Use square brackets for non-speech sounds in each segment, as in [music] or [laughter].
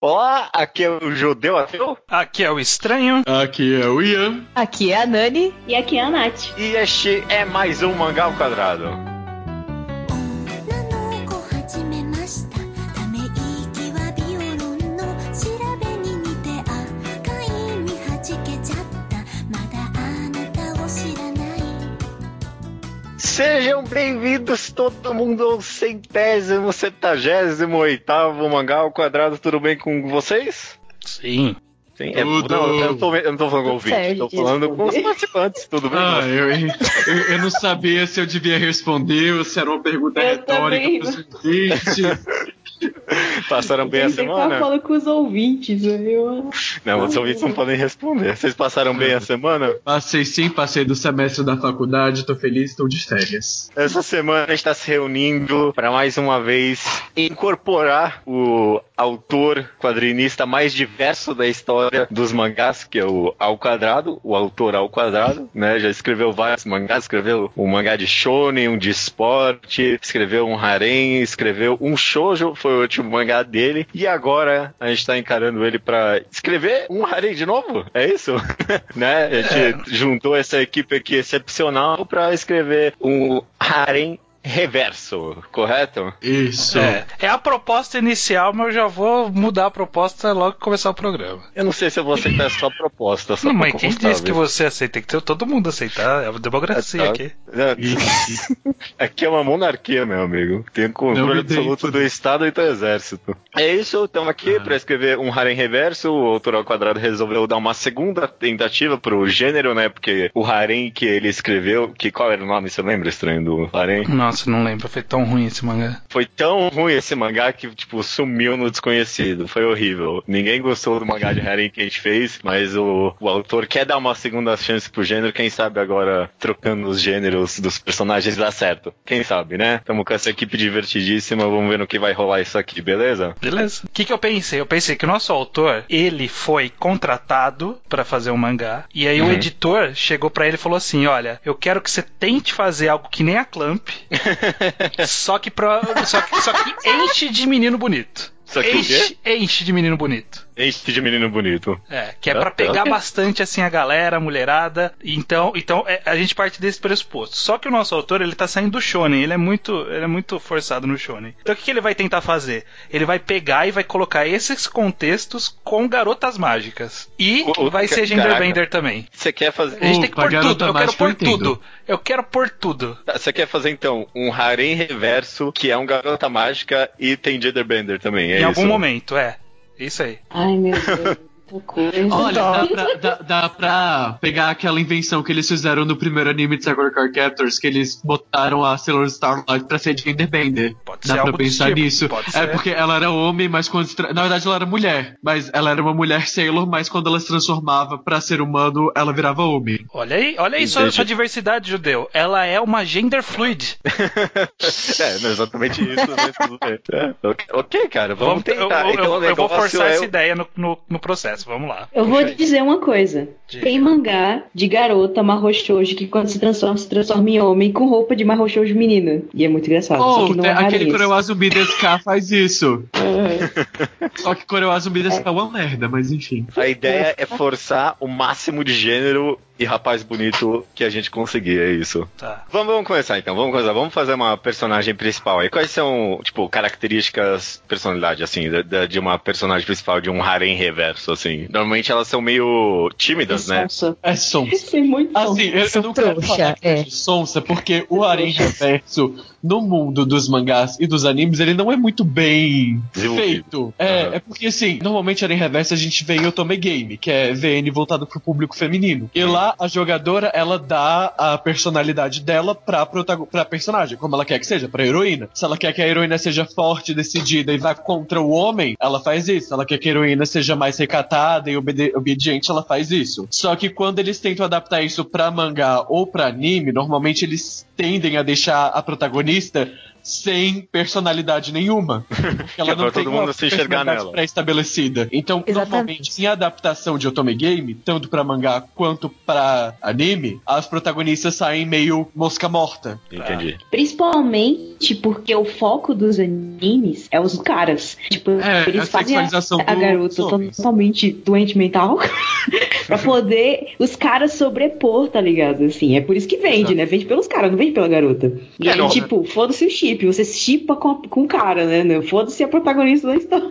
Olá, aqui é o Judeu Ateu. Aqui é o Estranho. Aqui é o Ian. Aqui é a Nani. E aqui é a Nath. E este é mais um Mangá ao Quadrado. Sejam bem-vindos todo mundo ao centésimo, setagésimo oitavo Mangá ao Quadrado. Tudo bem com vocês? Sim. Sim, é, Tudo. não, eu não, tô, eu não tô falando com ouvinte, certo tô falando com os participantes, tudo bem? Ah, eu, eu, eu não sabia se eu devia responder ou se era uma pergunta Eu retórica pros ouvintes. [laughs] Passaram bem a semana? falando com os ouvintes, eu... Não, os ouvintes não podem responder. Vocês passaram bem a semana? Passei sim, passei do semestre da faculdade, tô feliz, estou de férias. Essa semana a gente está se reunindo para mais uma vez incorporar o autor quadrinista mais diverso da história dos mangás, que é o Ao Quadrado, o autor Ao Quadrado, né? Já escreveu vários mangás, escreveu um mangá de shonen, um de esporte, escreveu um harem, escreveu um shoujo, foi o último mangá dele, e agora a gente tá encarando ele para escrever um harem de novo, é isso? [laughs] né? A gente juntou essa equipe aqui excepcional para escrever um harem reverso, correto? Isso. É, é a proposta inicial, mas eu já vou mudar a proposta logo que começar o programa. Eu não sei se eu vou aceitar essa proposta. Só Não, mas quem disse que você aceita? Tem que ter todo mundo aceitar. É uma democracia Tá. aqui. Não, [laughs] Aqui é uma monarquia, meu amigo. Tem Não controle absoluto do Estado e do Exército. É isso, estamos aqui Ah. para escrever um harem reverso. O autor ao quadrado resolveu dar uma segunda tentativa pro gênero, né? Porque o harem que ele escreveu, que qual era o nome, você lembra, estranho, do harem? Nossa, não lembro. Foi tão ruim esse mangá. Foi tão ruim esse mangá que, tipo, sumiu no desconhecido. Foi horrível. Ninguém gostou do mangá de harem que a gente fez, mas o, o autor quer dar uma segunda chance pro gênero. Quem sabe agora, trocando os gêneros dos personagens, dá certo. Quem sabe, né? Tamo com essa equipe divertidíssima. Vamos ver no que vai rolar isso aqui, beleza? Beleza. O que, que eu pensei? Eu pensei que o nosso autor, ele foi contratado pra fazer um mangá. E aí o Uhum. editor chegou pra ele e falou assim: Olha, eu quero que você tente fazer algo que nem a Clamp, só que, pra, só que só que [laughs] enche de menino bonito. Só que enche, enche de menino bonito. Enche de menino bonito. É, que é Tá, pra tá. pegar bastante assim a galera, a mulherada. Então, então é, a gente parte desse pressuposto. Só que o nosso autor, ele tá saindo do shonen, ele é muito, ele é muito forçado no shonen. Então o que, que ele vai tentar fazer? Ele vai pegar e vai colocar esses contextos com garotas mágicas. E O- o- vai ser genderbender também. Você quer fazer. A gente Opa, tem que pôr tudo. Eu quero eu pôr tudo. Eu quero pôr tudo. Você quer fazer então um harem reverso que é um garota mágica e tem genderbender também, é em isso? algum momento, é. Isso aí. Ai, meu Deus. [laughs] coisa. Olha, dá pra, dá, dá pra pegar aquela invenção que eles fizeram no primeiro anime de Sakura Card Captors, que eles botaram a Sailor Starlight pra ser genderbender. Pode Dá ser pra pensar tipo, nisso. pode É ser. porque ela era homem, mas quando. Na verdade, ela era mulher. Mas ela era uma mulher Sailor, mas quando ela se transformava pra ser humano, ela virava homem. Olha aí, olha aí sua, sua diversidade, judeu. Ela é uma gender fluid. [laughs] é, não é exatamente isso, mas tudo bem. É, ok, cara, vamos, Vamos, tentar. eu- então, eu- o eu vou forçar é essa ideia no, no, no processo. Vamos lá. Eu vou te aí. dizer uma coisa. Diga. Tem mangá de garota marrochojo que quando se transforma, se transforma em homem com roupa de marrochojo menina. E é muito engraçado. só Oh, que não tem- é aquele rareza. Kuroazumi DSK faz isso. É. Só que Kuroazumi DSK é uma merda, mas enfim. A ideia é forçar o máximo de gênero e rapaz bonito que a gente conseguir, é isso. Tá. Vamos, vamos começar então, vamos começar. Vamos fazer uma personagem principal aí. Quais são, tipo, características, personalidade, assim, da- da- de uma personagem principal, de um harem reverso, assim? Normalmente elas são meio tímidas, né? Sonsa. É sonsa. Isso é muito Assim, eu, eu não quero falar que é. é sonsa, porque o harem reverso no mundo dos mangás e dos animes, ele não é muito bem feito. É, Aham. é porque assim, normalmente harem reverso a gente vê em Otome Game, que é VN voltado pro público feminino. E lá a jogadora, ela dá a personalidade dela pra, pra personagem, como ela quer que seja, pra heroína. Se ela quer que a heroína seja forte, decidida e vá contra o homem, ela faz isso. Se ela quer que a heroína seja mais recatada e obede- obediente, ela faz isso. Só que quando eles tentam adaptar isso pra mangá ou pra anime, normalmente eles tendem a deixar a protagonista sem personalidade nenhuma. Ela [laughs] Que é não tem todo mundo se enxergar personalidade nela. pré-estabelecida. Então, Exatamente. normalmente, em adaptação de Otome Game, tanto pra mangá quanto pra anime, as protagonistas saem meio mosca morta. Entendi. Principalmente porque o foco dos animes é os caras. Tipo, É, a eles fazem a, sexualização a dos garota homens. totalmente doente mental [laughs] pra poder os caras sobrepor, tá ligado? Assim, é por isso que vende, Exato. né? Vende pelos caras, não vende pela garota. E É, aí, não, tipo, foda-se o chip, você chipa com, com o cara, né? Foda-se a protagonista da história.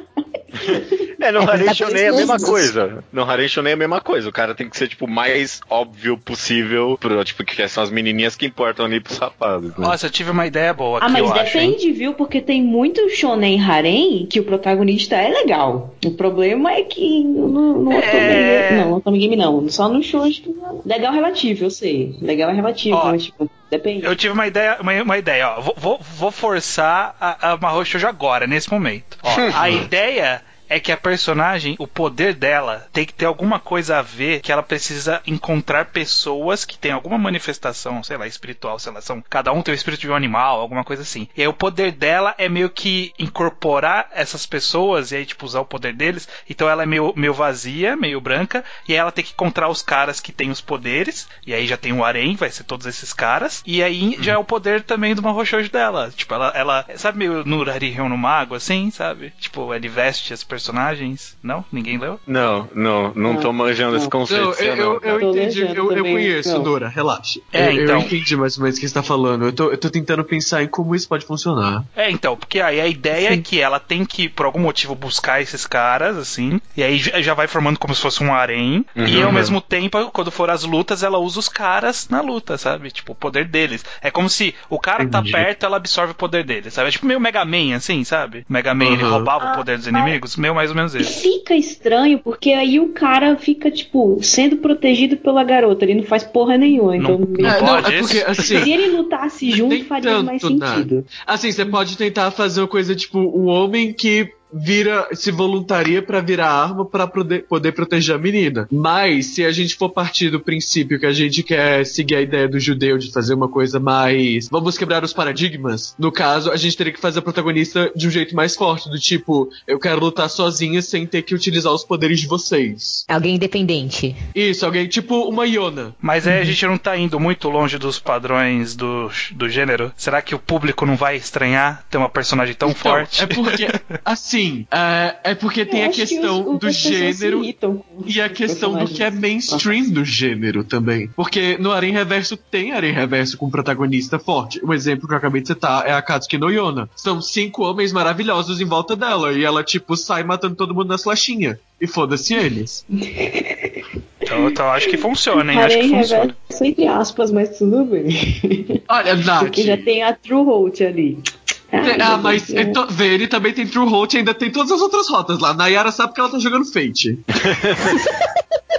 [laughs] É, no É, Harem mas Shonen é a mesma coisa. No Harem Shonen é a mesma coisa. O cara tem que ser, tipo, o mais óbvio possível pro, tipo, que são as menininhas que importam ali pros rapazes, né? Nossa, eu tive uma ideia boa Ah, aqui, mas eu acho, depende, viu? Porque tem muito shonen harem que o protagonista é legal. O problema é que no, no É. Otome Game... Não, no Otome Game não. Só no show acho que não. Legal é relativo, eu sei. Legal é relativo, Ó, mas tipo, depende. Eu tive uma ideia, uma, uma ideia, ó. Vou, vou, vou forçar a, a Mahou Shoujo agora, nesse momento. Ó, a [laughs] ideia é que a personagem, o poder dela, tem que ter alguma coisa a ver que ela precisa encontrar pessoas que têm alguma manifestação, sei lá, espiritual, sei lá, são, cada um tem o espírito de um animal, alguma coisa assim. E aí o poder dela é meio que incorporar essas pessoas e aí, tipo, usar o poder deles. Então ela é meio, meio vazia, meio branca, e aí ela tem que encontrar os caras que têm os poderes, e aí já tem o harém, vai ser todos esses caras, e aí já é o poder também do Mahoushoujo dela. Tipo, ela, ela sabe meio Nurari no Mago, assim, sabe? Tipo, ele veste as personagens. Não? Ninguém leu? Não, não, não Não, tô manjando esse não. conceito. Não, eu, eu, eu entendi, eu, eu conheço, não. Nora, relaxa. É, eu, então. eu entendi mais ou menos o que você tá falando. Eu tô, eu tô tentando pensar em como isso pode funcionar. É, então, porque aí a ideia é que ela tem que, por algum motivo, buscar esses caras, assim, e aí já vai formando como se fosse um harém, e Uhum. ao mesmo tempo, quando for as lutas, ela usa os caras na luta, sabe? Tipo, o poder deles. É como se o cara Entendi. tá perto, ela absorve o poder dele, sabe? É tipo meio Mega Man, assim, sabe? Mega Man, ele Uhum. roubava o poder dos inimigos, meio mais ou menos E isso. fica estranho, porque aí o cara fica, tipo, sendo protegido pela garota. Ele não faz porra nenhuma. Então, Não- não É, pode é porque, assim, se ele lutasse [laughs] junto, faria mais sentido. Assim, você pode tentar fazer uma coisa tipo o homem que vira, se voluntaria pra virar arma pra poder, proteger a menina. Mas se a gente for partir do princípio que a gente quer seguir a ideia do judeu de fazer uma coisa mais, vamos quebrar os paradigmas. No caso, a gente teria que fazer a protagonista de um jeito mais forte, do tipo, eu quero lutar sozinha sem ter que utilizar os poderes de vocês. Alguém independente. Isso, alguém tipo uma Iona. Mas aí a gente não tá indo muito longe dos padrões do, do gênero. Será que o público não vai estranhar ter uma personagem tão Então, forte? É porque, [laughs] assim, é, é porque tem Eu a acho que questão os- do gênero e a questão do que é mainstream do gênero também. Porque no Arém Reverso tem Arém Reverso com protagonista forte. O exemplo que eu acabei de citar é a Katsuki no Yona. São cinco homens maravilhosos em volta dela e ela, tipo, sai matando todo mundo nas flechinhas. E foda-se eles. [laughs] Então, então acho que funciona, hein? Acho que funciona. reverso entre aspas, mas tudo bem. Olha, [laughs] Nath. Porque já tem a True Holt ali. Ai, Ah, meu mas é to- vê, ele também tem True Holt e ainda tem todas as outras rotas lá. Nayara sabe que ela tá jogando Fate. [laughs]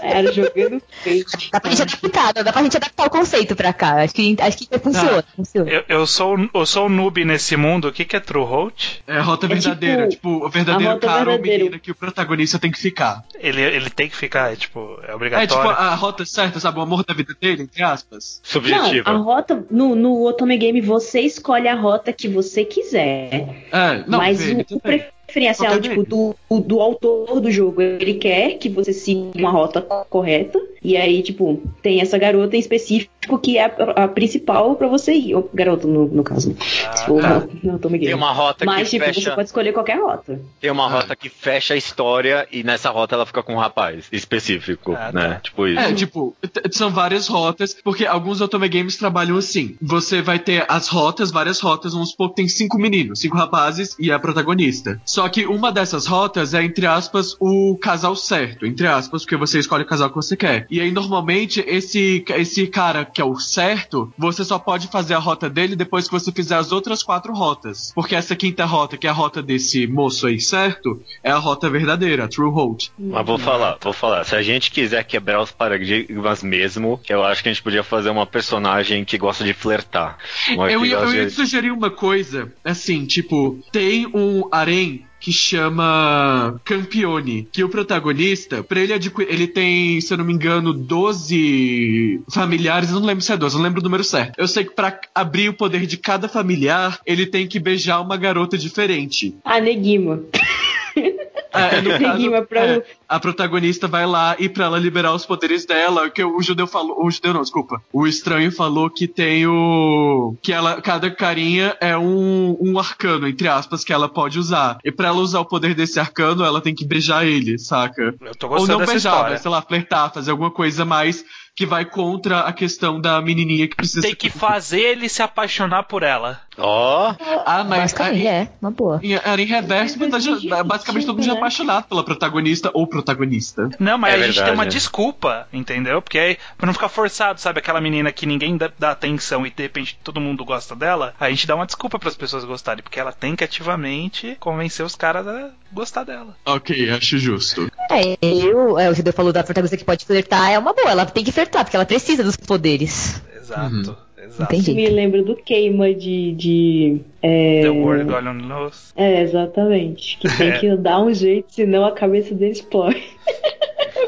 Era jogando feito. Dá pra gente adaptar, dá pra gente adaptar o conceito pra cá. Acho que, acho que funciona. funciona. Eu, eu sou eu sou um noob nesse mundo. O que, que é True Holt? É a rota É verdadeira, tipo, tipo, o verdadeiro cara ou menina que o protagonista tem que ficar. Ele, ele tem que ficar, é, tipo, é É tipo obrigatório. a rota certa, sabe? O amor da vida dele, entre aspas. Subjetiva. Não, a rota no, no Otome Game você escolhe a rota que você quiser. É, não, mas vê, o, o preferencial tipo, do, do autor do jogo, ele quer que você siga uma rota correta. E aí, tipo, tem essa garota em específico que é a, a principal pra você ir. Ou garota, no, no caso. Se for tá. no Otome Game. Tem uma rota Mas, que tipo, você fecha. pode escolher qualquer rota. Tem uma Ah. rota que fecha a história e nessa rota ela fica com um rapaz específico, Ah, né? tá. Tipo isso. É, tipo, são várias rotas, porque alguns Otome Games trabalham assim. Você vai ter as rotas, várias rotas, vamos supor que tem cinco meninos, cinco rapazes e a protagonista. Só que uma dessas rotas é, entre aspas, o casal certo, entre aspas, porque você escolhe o casal que você quer. E aí, normalmente, esse, esse cara que é o certo, você só pode fazer a rota dele depois que você fizer as outras quatro rotas. Porque essa quinta rota, que é a rota desse moço aí certo, é a rota verdadeira, a True Hold. Mas vou falar, vou falar. Se a gente quiser quebrar os paradigmas mesmo, eu acho que a gente podia fazer uma personagem que gosta de flertar. Eu ia, eu ia de- sugerir uma coisa, assim, tipo, tem um harém que chama Campione, que o protagonista, pra ele adquirir, ele tem, se eu não me engano, 12 familiares, não lembro se é 12, eu não lembro o número certo. Eu sei que pra abrir o poder de cada familiar, ele tem que beijar uma garota diferente. Negima. É, [laughs] no caso, Negima pra é, a protagonista vai lá e pra ela liberar os poderes dela, que o judeu falou, o judeu não, desculpa, o estranho falou que tem o, que ela, cada carinha é um, um arcano, entre aspas, que ela pode usar. E pra ela usar o poder desse arcano, ela tem que beijar ele, saca? Eu tô Ou gostando não dessa beijar, história. mas sei lá, flertar, fazer alguma coisa mais que vai contra a questão da menininha que precisa Tem ser- que fazer ele se apaixonar por ela. Ó, Ah, mas Basicamente, é, uma boa. em, era em reverso, mas já- basicamente todo mundo já é apaixonado pela protagonista ou protagonista. Não, mas É a gente verdade, tem uma né? desculpa, entendeu? Porque aí, pra não ficar forçado, sabe? Aquela menina que ninguém dá, dá atenção e de repente todo mundo gosta dela, a gente dá uma desculpa pras pessoas gostarem, porque ela tem que ativamente convencer os caras a gostar dela. Ok, acho justo. É, eu, é, o Judeu falou da protagonista que pode flertar, é uma boa, ela tem que flertar, porque ela precisa dos poderes. Exato, exato. Entendi. Me lembra do queima de. de é... The World God Only Knows. É, exatamente. Que tem [laughs] É. que dar um jeito, senão a cabeça dele explode. [laughs]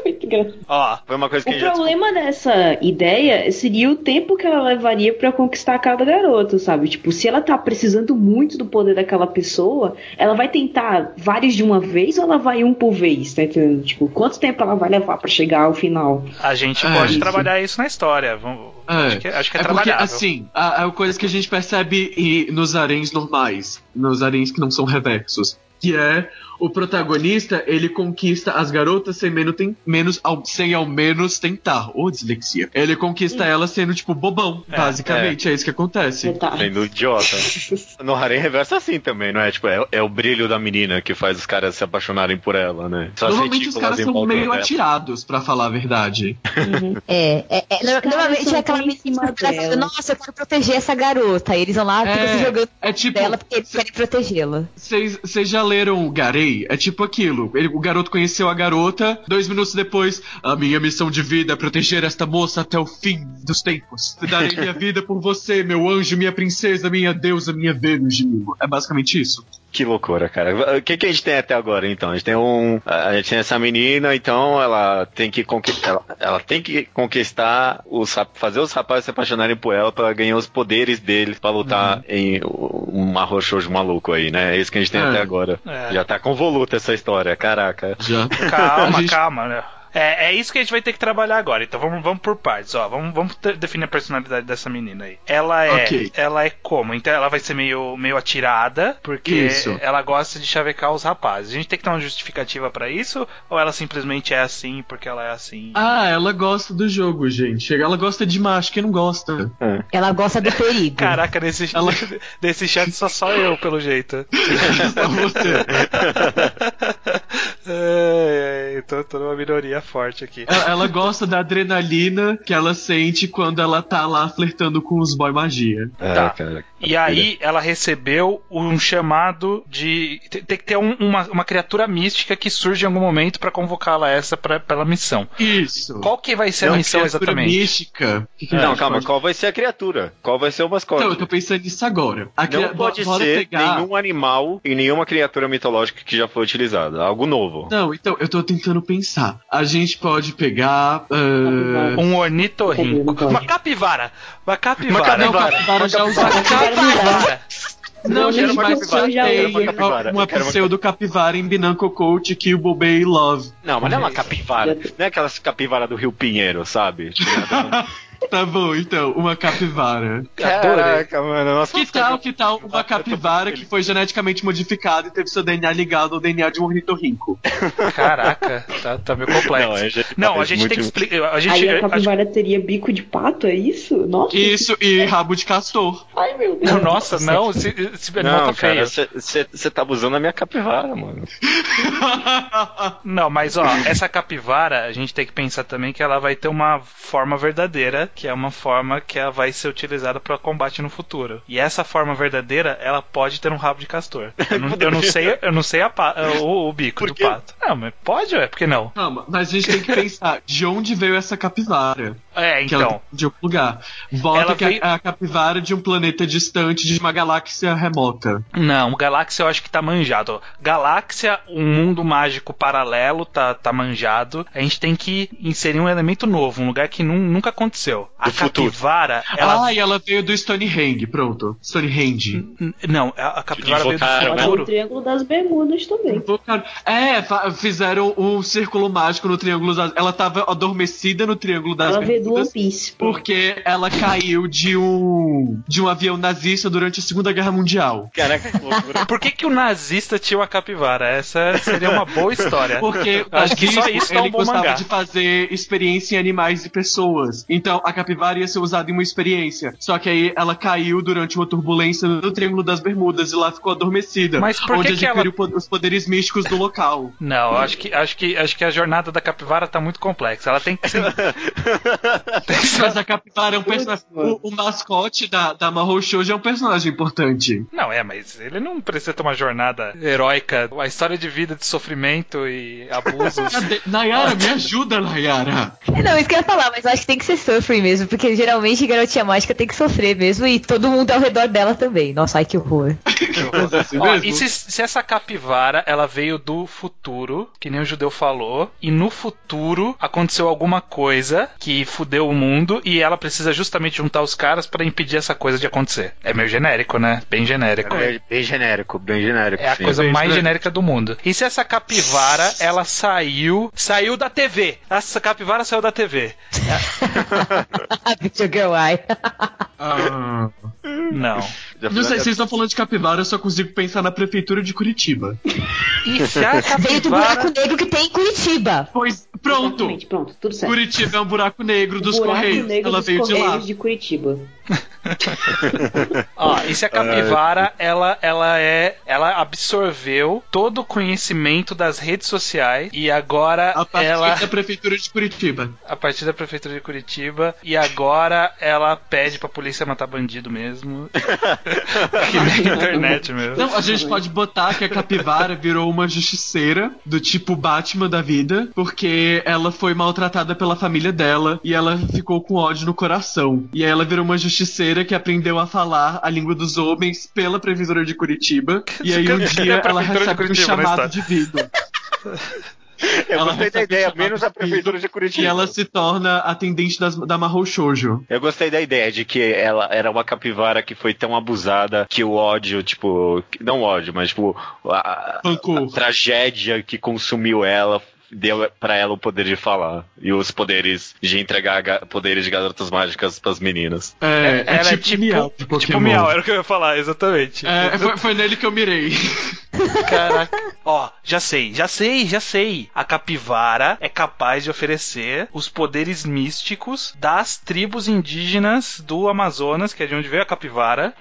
Muito engraçado. Ó, foi uma coisa que a O problema dessa ideia seria o tempo que ela levaria pra conquistar cada garoto, sabe? Tipo, se ela tá precisando muito do poder daquela pessoa, ela vai tentar vários de uma vez ou ela vai um por vez, tá entendendo? Tipo, quanto tempo ela vai levar pra chegar ao final? a gente É, pode isso. trabalhar isso na história. Vamos, É. acho, que, acho que é, É porque, trabalhável. assim, a, a coisa que a gente percebe e- nos aréns normais, nos aréns que não são reversos, que é o protagonista, ele conquista as garotas sem menos, tem, menos ao, sem ao menos tentar. Ô, dislexia. Ele conquista elas sendo, tipo, bobão, É, basicamente. É. isso que acontece. Sendo idiota. [laughs] No harem reverso é assim também, não é? Tipo, é, é o brilho da menina que faz os caras se apaixonarem por ela, né? Só Normalmente os caras são meio dela. atirados, pra falar a verdade. [laughs] É, é, é, no- normalmente é aquela menina que fala, nossa, eu quero proteger essa garota. E eles vão lá, ficam se jogando é tipo. dela porque eles querem protegê-la. Vocês já leram o Garei? É tipo aquilo. Ele- o garoto conheceu a garota, dois minutos depois, a minha missão de vida é proteger esta moça até o fim dos tempos. Darei minha vida por você, meu anjo, minha princesa, minha deusa, minha Vênus. É basicamente isso. Que loucura, cara. O que, que a gente tem até agora, então? A gente tem um. A gente tem essa menina, então ela tem que conquistar. Ela, ela tem que conquistar os fazer os rapazes se apaixonarem por ela pra ganhar os poderes deles pra lutar em um arroxo maluco aí, né? É isso que a gente tem É. até agora. É. Já tá convoluta essa história, caraca. Já. Calma, gente- calma, né? É, é isso que a gente vai ter que trabalhar agora. Então vamos, vamos por partes, ó. Vamos, vamos definir a personalidade dessa menina aí. Ela é, Ok. ela é como? Então ela vai ser meio, meio atirada, porque Isso. ela gosta de chavecar os rapazes. A gente tem que ter uma justificativa pra isso ou ela simplesmente é assim porque ela é assim? Ah, ela gosta do jogo, gente. Ela gosta de macho, quem não gosta? Ela gosta do perigo. [laughs] Caraca, nesse, Ela- [laughs] nesse chat só só eu, pelo jeito. [laughs] Só você. Ai, ai, tô, tô numa minoria forte aqui. Ela, ela [laughs] gosta da adrenalina que ela sente quando ela tá lá flertando com os boy magia. É, Tá. cara. E aí ela recebeu um chamado de. Tem, tem que ter um- uma, uma criatura mística que surge em algum momento pra convocá-la a essa pra, pela missão. Isso. Qual que vai ser a Não, missão exatamente? mística. O que que a Não, calma, pode- qual vai ser a criatura? Qual vai ser o mascote? Então, eu tô pensando nisso agora. A Não pode bora ser pegar- nenhum animal e nenhuma criatura mitológica que já foi utilizada. Algo novo. Não, então, eu tô tentando pensar. A gente pode pegar. ah, Um ornitorrinco. Não pode. Uma capivara. Uma capivara. Não, capivara já usa. Capivara. Não, gente, mas você já tem. Eu uma capivara, uma eu quero uma- pseudo capivara em Binanco Coach que o Bobei Love. Não, mas não é uma capivara. Não é aquelas capivara do Rio Pinheiro, sabe? [laughs] Tá bom, então, uma capivara. Caraca, mano. Nossa, Que tal, que tal uma capivara que foi geneticamente modificada e teve seu DNA ligado ao DNA de um ornitorrinco? Caraca, tá, tá meio complexo. Não, é gente- Não, a parece gente tem que explicar. A gente, Aí a a- capivara teria bico de pato, é isso? Nossa. Isso, e rabo de castor. Ai, meu Deus. Não, nossa, não, esse, esse animal Não, tá feio. cara, você tá abusando da minha capivara, mano. [laughs] Não, mas ó, essa capivara, a gente tem que pensar também que ela vai ter uma forma verdadeira, que é uma forma que ela vai ser utilizada para combate no futuro. E essa forma verdadeira, ela pode ter um rabo de castor. [laughs] Eu não, eu não sei, eu não sei a o, o bico do pato. Não, mas pode, ué, por que não? Calma, mas a gente tem que pensar de onde veio essa capivara. É, Que ela então. de um lugar. Volta Ela que a- veio- a, capivara de um planeta distante de uma galáxia remota. Não, Galáxia eu acho que tá manjado. Galáxia, um mundo mágico paralelo, tá, tá manjado. A gente tem que inserir um elemento novo, um lugar que nun- nunca aconteceu. A Do futuro. capivara, ela. Ah, e ela veio do Stonehenge, pronto. Stonehenge. N- Não, a a capivara veio do Invocaram, Ela né? tá no futuro. Triângulo das Bermudas também. Invocaram- É, fizeram um círculo mágico no Triângulo das... Ela tava adormecida no Triângulo das Ela veio do One Bermudas. Piece. Porque ela caiu de um de um avião nazista durante a Segunda Guerra Mundial. Caraca, que loucura. Por que, que o nazista tinha uma capivara? Essa seria uma boa história. [laughs] Porque o Acho que só isso dá um ele bom gostava mangá. de fazer experiência em animais e pessoas. Então a capivara ia ser usada em uma experiência. Só que aí ela caiu durante uma turbulência no Triângulo das Bermudas e lá ficou adormecida. Mas por que onde que adquiriu po- os poderes místicos do local. Não, acho que, acho, que, acho que a jornada da capivara tá muito complexa. Ela tem que ser. [laughs] que Mas a capivara é um personagem. O, o mascote da, da Mahou Shoujo é um personagem importante. Não, é, mas ele não precisa ter uma jornada heróica. A história de vida de sofrimento e abusos. [laughs] Nayara, me ajuda, Nayara. É, não, isso que eu ia falar, mas eu acho que tem que ser suffering mesmo, porque geralmente garotinha mágica tem que sofrer mesmo e todo mundo ao redor dela também. Nossa, ai que horror. [laughs] Assim Ó, e se, se essa capivara ela veio do futuro, que nem o judeu falou, e no futuro aconteceu alguma coisa que fudeu o mundo e ela precisa justamente juntar os caras pra impedir essa coisa de acontecer. É meio genérico, né? Bem genérico. É bem genérico, bem genérico. É a sim. coisa Bem mais genérico. genérica do mundo. E se essa capivara, ela saiu, saiu da TV. Essa capivara saiu da TV. Picture Girl Eye. Ah. Não. Não sei, vocês estão falando de capivara, eu só consigo pensar na prefeitura de Curitiba. E se a Veio do capivara [laughs] buraco negro que tem em Curitiba. Pois, pronto. Exatamente, pronto, tudo certo. Curitiba é um buraco negro dos Buraco Correios. negro Ela dos veio de lá. Correios de Curitiba. [laughs] Ó, e se a capivara, ela, ela é. Ela absorveu todo o conhecimento das redes sociais e agora A partir ela. da prefeitura de Curitiba. A partir da prefeitura de Curitiba, e agora ela pede pra polícia matar bandido mesmo. Que nem a [laughs] internet mesmo. Não, a gente pode botar que a capivara virou uma justiceira do tipo Batman da vida, porque ela foi maltratada pela família dela e ela ficou com ódio no coração. E aí ela virou uma justiceira que aprendeu a falar a língua dos homens pela prefeitura de Curitiba. E aí um dia ela prefeitura de recebe um chamado história? divino. [laughs] Eu Ela gostei da ideia, menos a prefeitura de Curitiba. E ela se torna atendente das, da Mahou Shoujo. Eu gostei da ideia de que ela era uma capivara que foi tão abusada que o ódio, tipo, não ódio, mas tipo, a, a tragédia que consumiu ela deu pra ela o poder de falar e os poderes de entregar ga- poderes de garotas mágicas pras meninas. É, é, ela tipo, Miau de Pokémon. tipo miau, era o que eu ia falar, exatamente. É, foi, foi nele que eu mirei. [laughs] Caraca. Ó, já sei, já sei, já sei. A capivara é capaz de oferecer os poderes místicos das tribos indígenas do Amazonas, que é de onde veio a capivara.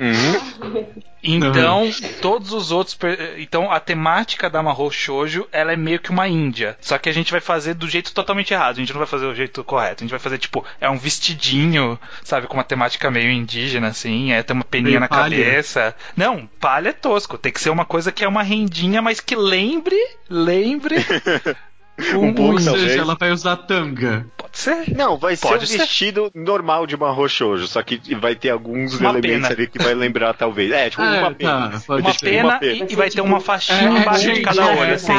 Então, todos os outros. Então, a temática da Mahou Shoujo, ela é meio que uma índia. Só que a gente vai fazer do jeito totalmente errado. A gente não vai fazer do jeito correto. A gente vai fazer, tipo, é um vestidinho, sabe, com uma temática meio indígena, assim. É, tem uma peninha Meio na palha. cabeça. Não, palha é tosco. Tem que ser uma coisa que é uma rendinha, mas que lembre. Lembre. [laughs] um, pouco, Ou talvez. seja, ela vai usar tanga. Pode ser. Não, vai ser Pode um ser. vestido normal de Mahou Shoujo, só que vai ter alguns Uma elementos pena. ali que vai lembrar, talvez. É, tipo É, uma pena. tá, pode Uma ser. pena, uma pena. E, e vai ter uma faixinha É, embaixo de gente, cada é, olho, assim.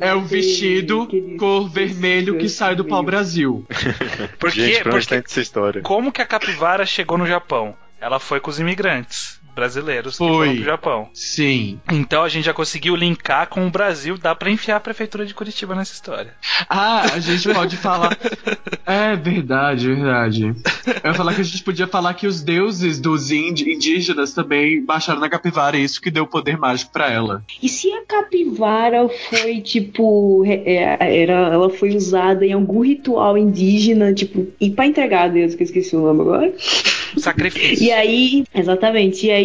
É o vestido cor vermelho que sai do pau-brasil. Por Gente, Porque essa história? como que a capivara chegou no Japão? Ela foi com os imigrantes brasileiros que Foi. foram pro Japão. Sim. Então a gente já conseguiu linkar com o Brasil, dá pra enfiar a prefeitura de Curitiba nessa história. Ah, a gente pode falar. [laughs] É verdade, verdade. Eu ia falar que a gente podia falar que os deuses dos indígenas também baixaram na capivara, e isso que deu poder mágico pra ela. E se a capivara foi, tipo, é, era, ela foi usada em algum ritual indígena, tipo, e pra entregar a Deus, que eu esqueci o nome agora. Sacrifício. E aí, exatamente, e aí,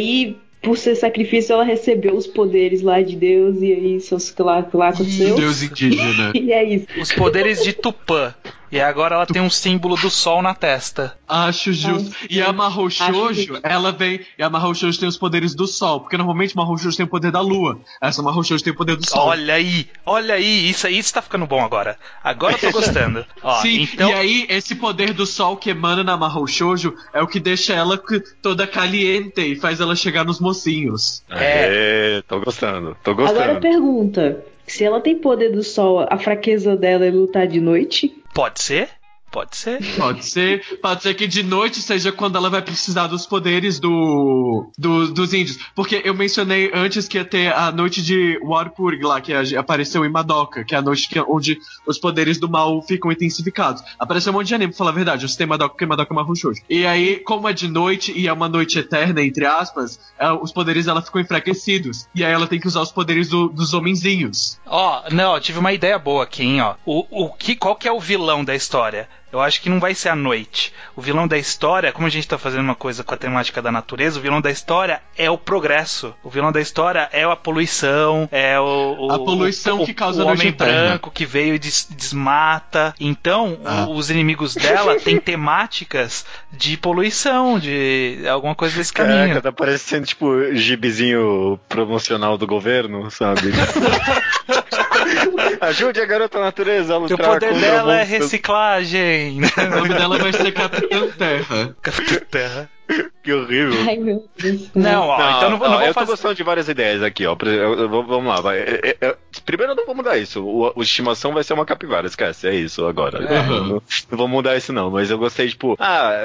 por ser sacrifício, ela recebeu os poderes lá de Deus, e aí, que lá, lá aconteceu. Deus indígena. [laughs] E é isso. Os poderes de Tupã. E agora ela tem um símbolo do sol na testa. Acho justo. E a Mahou Shoujo, ela vem. E a Mahou Shoujo tem os poderes do sol. Porque normalmente Mahou Shoujo tem o poder da lua. Essa Mahou Shoujo tem o poder do sol. Olha aí, olha aí, isso aí está ficando bom agora. Agora eu tô gostando. [laughs] Ó, Sim, então, e aí esse poder do sol que emana na Mahou Shoujo é o que deixa ela toda caliente e faz ela chegar nos mocinhos. É, tô gostando, tô Agora gostando. pergunta: se ela tem poder do sol, a fraqueza dela é lutar de noite? Pode ser? Pode ser. Pode ser, pode ser que de noite seja quando ela vai precisar dos poderes do, do- dos índios. Porque eu mencionei antes que ia ter a noite de Warpurg lá, que apareceu em Madoka, que é a noite que, onde os poderes do mal ficam intensificados. Apareceu um monte de anime, pra falar a verdade. Eu citei Madoka porque Madoka é Mahou Shoujo. E aí, como é de noite e é uma noite eterna, entre aspas, é, os poderes dela ficam enfraquecidos. E aí ela tem que usar os poderes do- dos homenzinhos. Ó, não, eu tive uma ideia boa aqui, hein, ó. O, o que, qual que é o vilão da história? Eu acho que não vai ser a noite. O vilão da história, como a gente tá fazendo uma coisa com a temática da natureza, o vilão da história é o progresso. O vilão da história é a poluição, é o. o- A poluição o- que causa o homem branco que veio e des- desmata. Então, o- Ah. os inimigos dela [laughs] têm temáticas de poluição, de alguma coisa desse caminho. Caraca, tá parecendo tipo gibizinho promocional do governo, sabe? [laughs] Ajude a garota natureza a o lutar poder contra dela é reciclagem. O nome dela vai ser Capitã Terra. Capitã Terra. [laughs] Que horrível. Ai, meu Deus. Não, ó, então não, vou- ó, não vou eu tô fazer. gostando de várias ideias aqui, ó. Eu- eu vamos lá, vai. É, é, é, primeiro eu não vou mudar isso. O, o estimação vai ser uma capivara, esquece, é isso agora. É. Não, não- não vou mudar isso não, mas eu gostei, tipo, ah,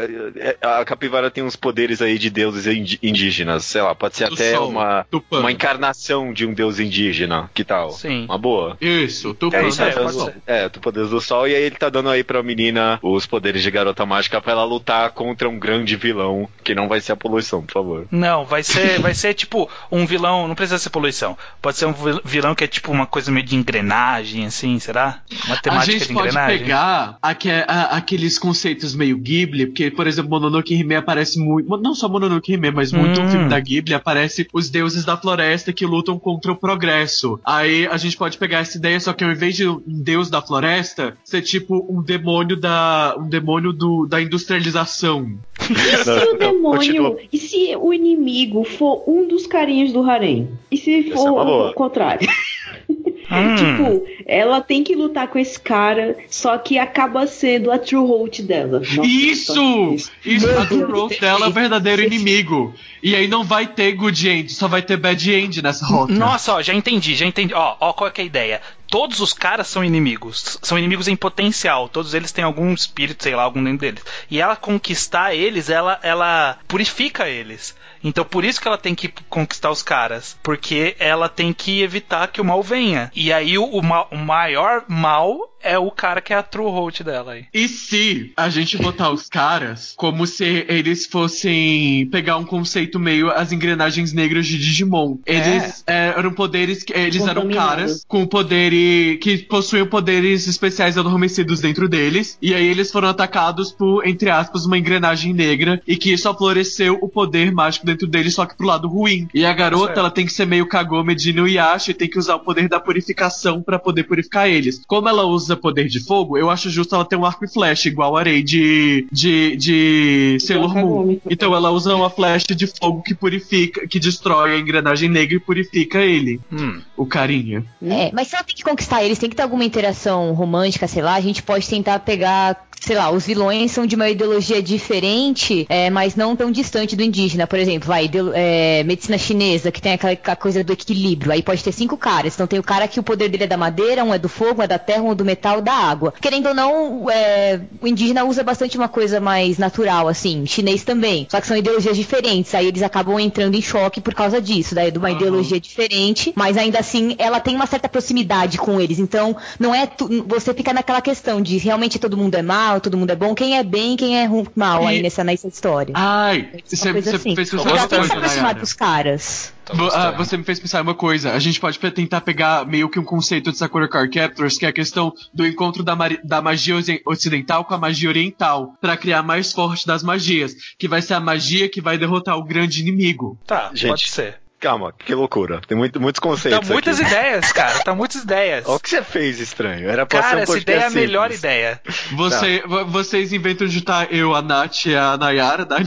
a capivara tem uns poderes aí de deuses indígenas, sei lá, pode ser Do até sol, uma, uma encarnação de um deus indígena, que tal? Sim. Uma boa. Isso, tô É, isso tá é, ser. é, poderes do sol, e aí ele tá dando aí pra menina os poderes de garota mágica pra ela lutar contra um grande vilão, que não vai ser a poluição, por favor. Não, vai ser, vai ser tipo um vilão, não precisa ser poluição. Pode ser um vil- vilão que é tipo uma coisa meio de engrenagem, assim, será? Uma A temática gente de pode engrenagem. pegar aque- a- aqueles conceitos meio Ghibli, porque, por exemplo, Mononoke Hime aparece muito. Não só Mononoke Hime, mas muito Hum. no filme da Ghibli aparece os deuses da floresta que lutam contra o progresso. Aí a gente pode pegar essa ideia, só que ao invés de um deus da floresta, ser tipo um demônio da. um demônio do, da industrialização. E demônio. E se o inimigo for um dos carinhos do harém? E se Essa é for boa. o contrário? [laughs] [laughs] Hum, Tipo, ela tem que lutar com esse cara, só que acaba sendo a true holt dela. Nossa, Isso! Isso, Meu a Deus, Growth dela é o verdadeiro inimigo. E aí não vai ter good end, só vai ter bad end nessa [laughs] rota. Nossa, ó, já entendi, já entendi. Ó, ó, qual é, que é a ideia? Todos os caras são inimigos. São inimigos em potencial. Todos eles têm algum espírito, sei lá, algum dentro deles. E ela conquistar eles, ela, ela purifica eles. Então por isso que ela tem que conquistar os caras. Porque ela tem que evitar que o mal venha. E aí o, o ma- o maior mal é o cara que é a true host dela aí. E se a gente botar os caras como se eles fossem pegar um conceito meio as engrenagens negras de Digimon? Eles é, eram poderes que eles eram Contaminados. caras com poderes que possuíam poderes especiais adormecidos dentro deles e aí eles foram atacados por entre aspas uma engrenagem negra e que isso afloreceu o poder mágico dentro deles só que pro lado ruim. E a garota ela tem que ser meio Kagome de Inuyasha e tem que usar o poder da purificação pra poder purificar eles. Como ela usa poder de fogo, eu acho justo ela ter um arco e flecha igual a Rei de de de Sailor Moon. Então ela usa uma flecha de fogo que purifica, que destrói a engrenagem negra e purifica ele, Hum. o carinha. É, mas se ela tem que conquistar eles, tem que ter alguma interação romântica, sei lá, a gente pode tentar pegar, sei lá, os vilões são de uma ideologia diferente, é, mas não tão distante do indígena. Por exemplo, vai, ideo- é, medicina chinesa, que tem aquela, aquela coisa do equilíbrio. Aí pode ter cinco caras. Então tem o cara que o poder dele é da madeira, um é do fogo, um é da terra, um é do metal, da água. Querendo ou não, é, o indígena usa bastante uma coisa mais natural, assim. Chinês também. Só que são ideologias diferentes. Aí eles acabam entrando em choque por causa disso, daí de uma ideologia diferente, mas ainda assim ela tem uma certa proximidade com eles. Então, não é tu- você fica naquela questão de realmente todo mundo é mal, todo mundo é bom, quem é bem, quem é mal aí E- nessa, nessa história. Ai, você coisa você assim. fez que coisa, se aproximar dos caras. Vo- ah, você me fez pensar uma coisa. A gente pode tentar pegar meio que um conceito de Sakura Card Captors, que é a questão do encontro da, da magia ocidental com a magia oriental, pra criar a mais forte das magias, que vai ser a magia que vai derrotar o grande inimigo. Tá, Gente, pode ser. calma, que loucura. Tem muito, muitos conceitos. Tá muitas aqui. ideias, cara. Tá muitas ideias. Olha o que você fez estranho. Era pra ser Cara, um essa ideia é a melhor simples. ideia. Você, vo- Vocês inventam de estar eu, a Nath e a Nayara, dá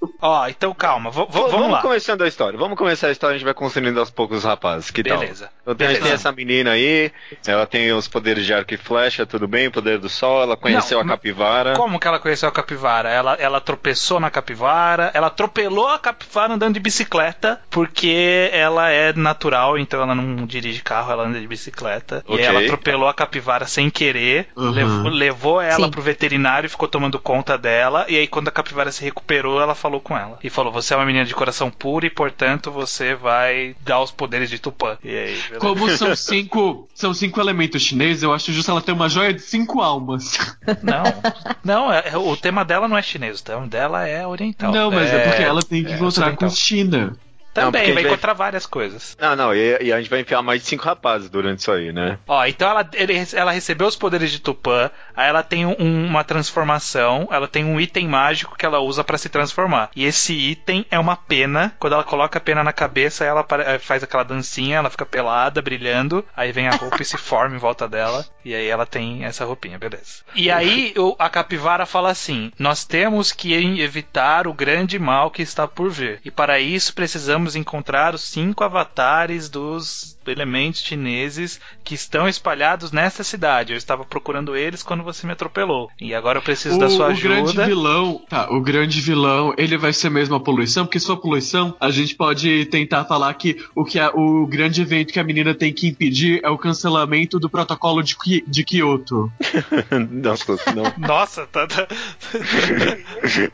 nisso. Ó, então calma, v- v- V- vamos lá. começando a história. Vamos começar a história, a gente vai construindo aos poucos os rapazes. Que tal? Beleza. Então tem, a gente tem Beleza. essa menina aí, ela tem os poderes de arco e flecha, tudo bem, o poder do sol, ela conheceu Não, a capivara. Como que ela conheceu a capivara? Ela, ela tropeçou na capivara, ela atropelou a capivara andando de bicicleta, porque ela é natural, então ela não dirige carro, ela anda de bicicleta. Ok. E aí ela atropelou a capivara sem querer, Uhum. levou, levou ela Sim. pro veterinário e ficou tomando conta dela. E aí, quando a capivara se recuperou, ela falou com ela. E falou: Você é uma menina de coração puro e, portanto, você vai dar os poderes de Tupã. E aí, beleza. Como são cinco, são cinco elementos chineses, eu acho justo ela ter uma joia de cinco almas. Não, não, é- é- o tema dela não é chinês, o tema dela é oriental. Não, mas é, porque ela tem que é encontrar ocidental. com China. Não, Também, gente vai vai- encontrar várias coisas. Não, não, e, e a gente vai enfiar mais de cinco rapazes durante isso aí, né? Ó, então ela, ele- ela recebeu os poderes de Tupã, aí ela tem um- uma transformação, ela tem um item mágico que ela usa pra se transformar. E esse item é uma pena. Quando ela coloca a pena na cabeça, ela eh, faz aquela dancinha, ela fica pelada, brilhando, aí vem a roupa e se forma em volta dela, e aí ela tem essa roupinha, beleza. E aí o- a capivara fala assim: Nós temos que evitar o grande mal que está por vir. E para isso precisamos encontrar os cinco avatares dos elementos chineses que estão espalhados nesta cidade. Eu estava procurando eles quando você me atropelou. E agora eu preciso da sua o grande ajuda. vilão, tá, o grande vilão, ele vai ser mesmo a poluição, porque se for poluição, a gente pode tentar falar que o que a- o grande evento que a menina tem que impedir é o cancelamento do protocolo de, de Kyoto. [laughs] Nossa, não. Nossa, tá, tá, [laughs]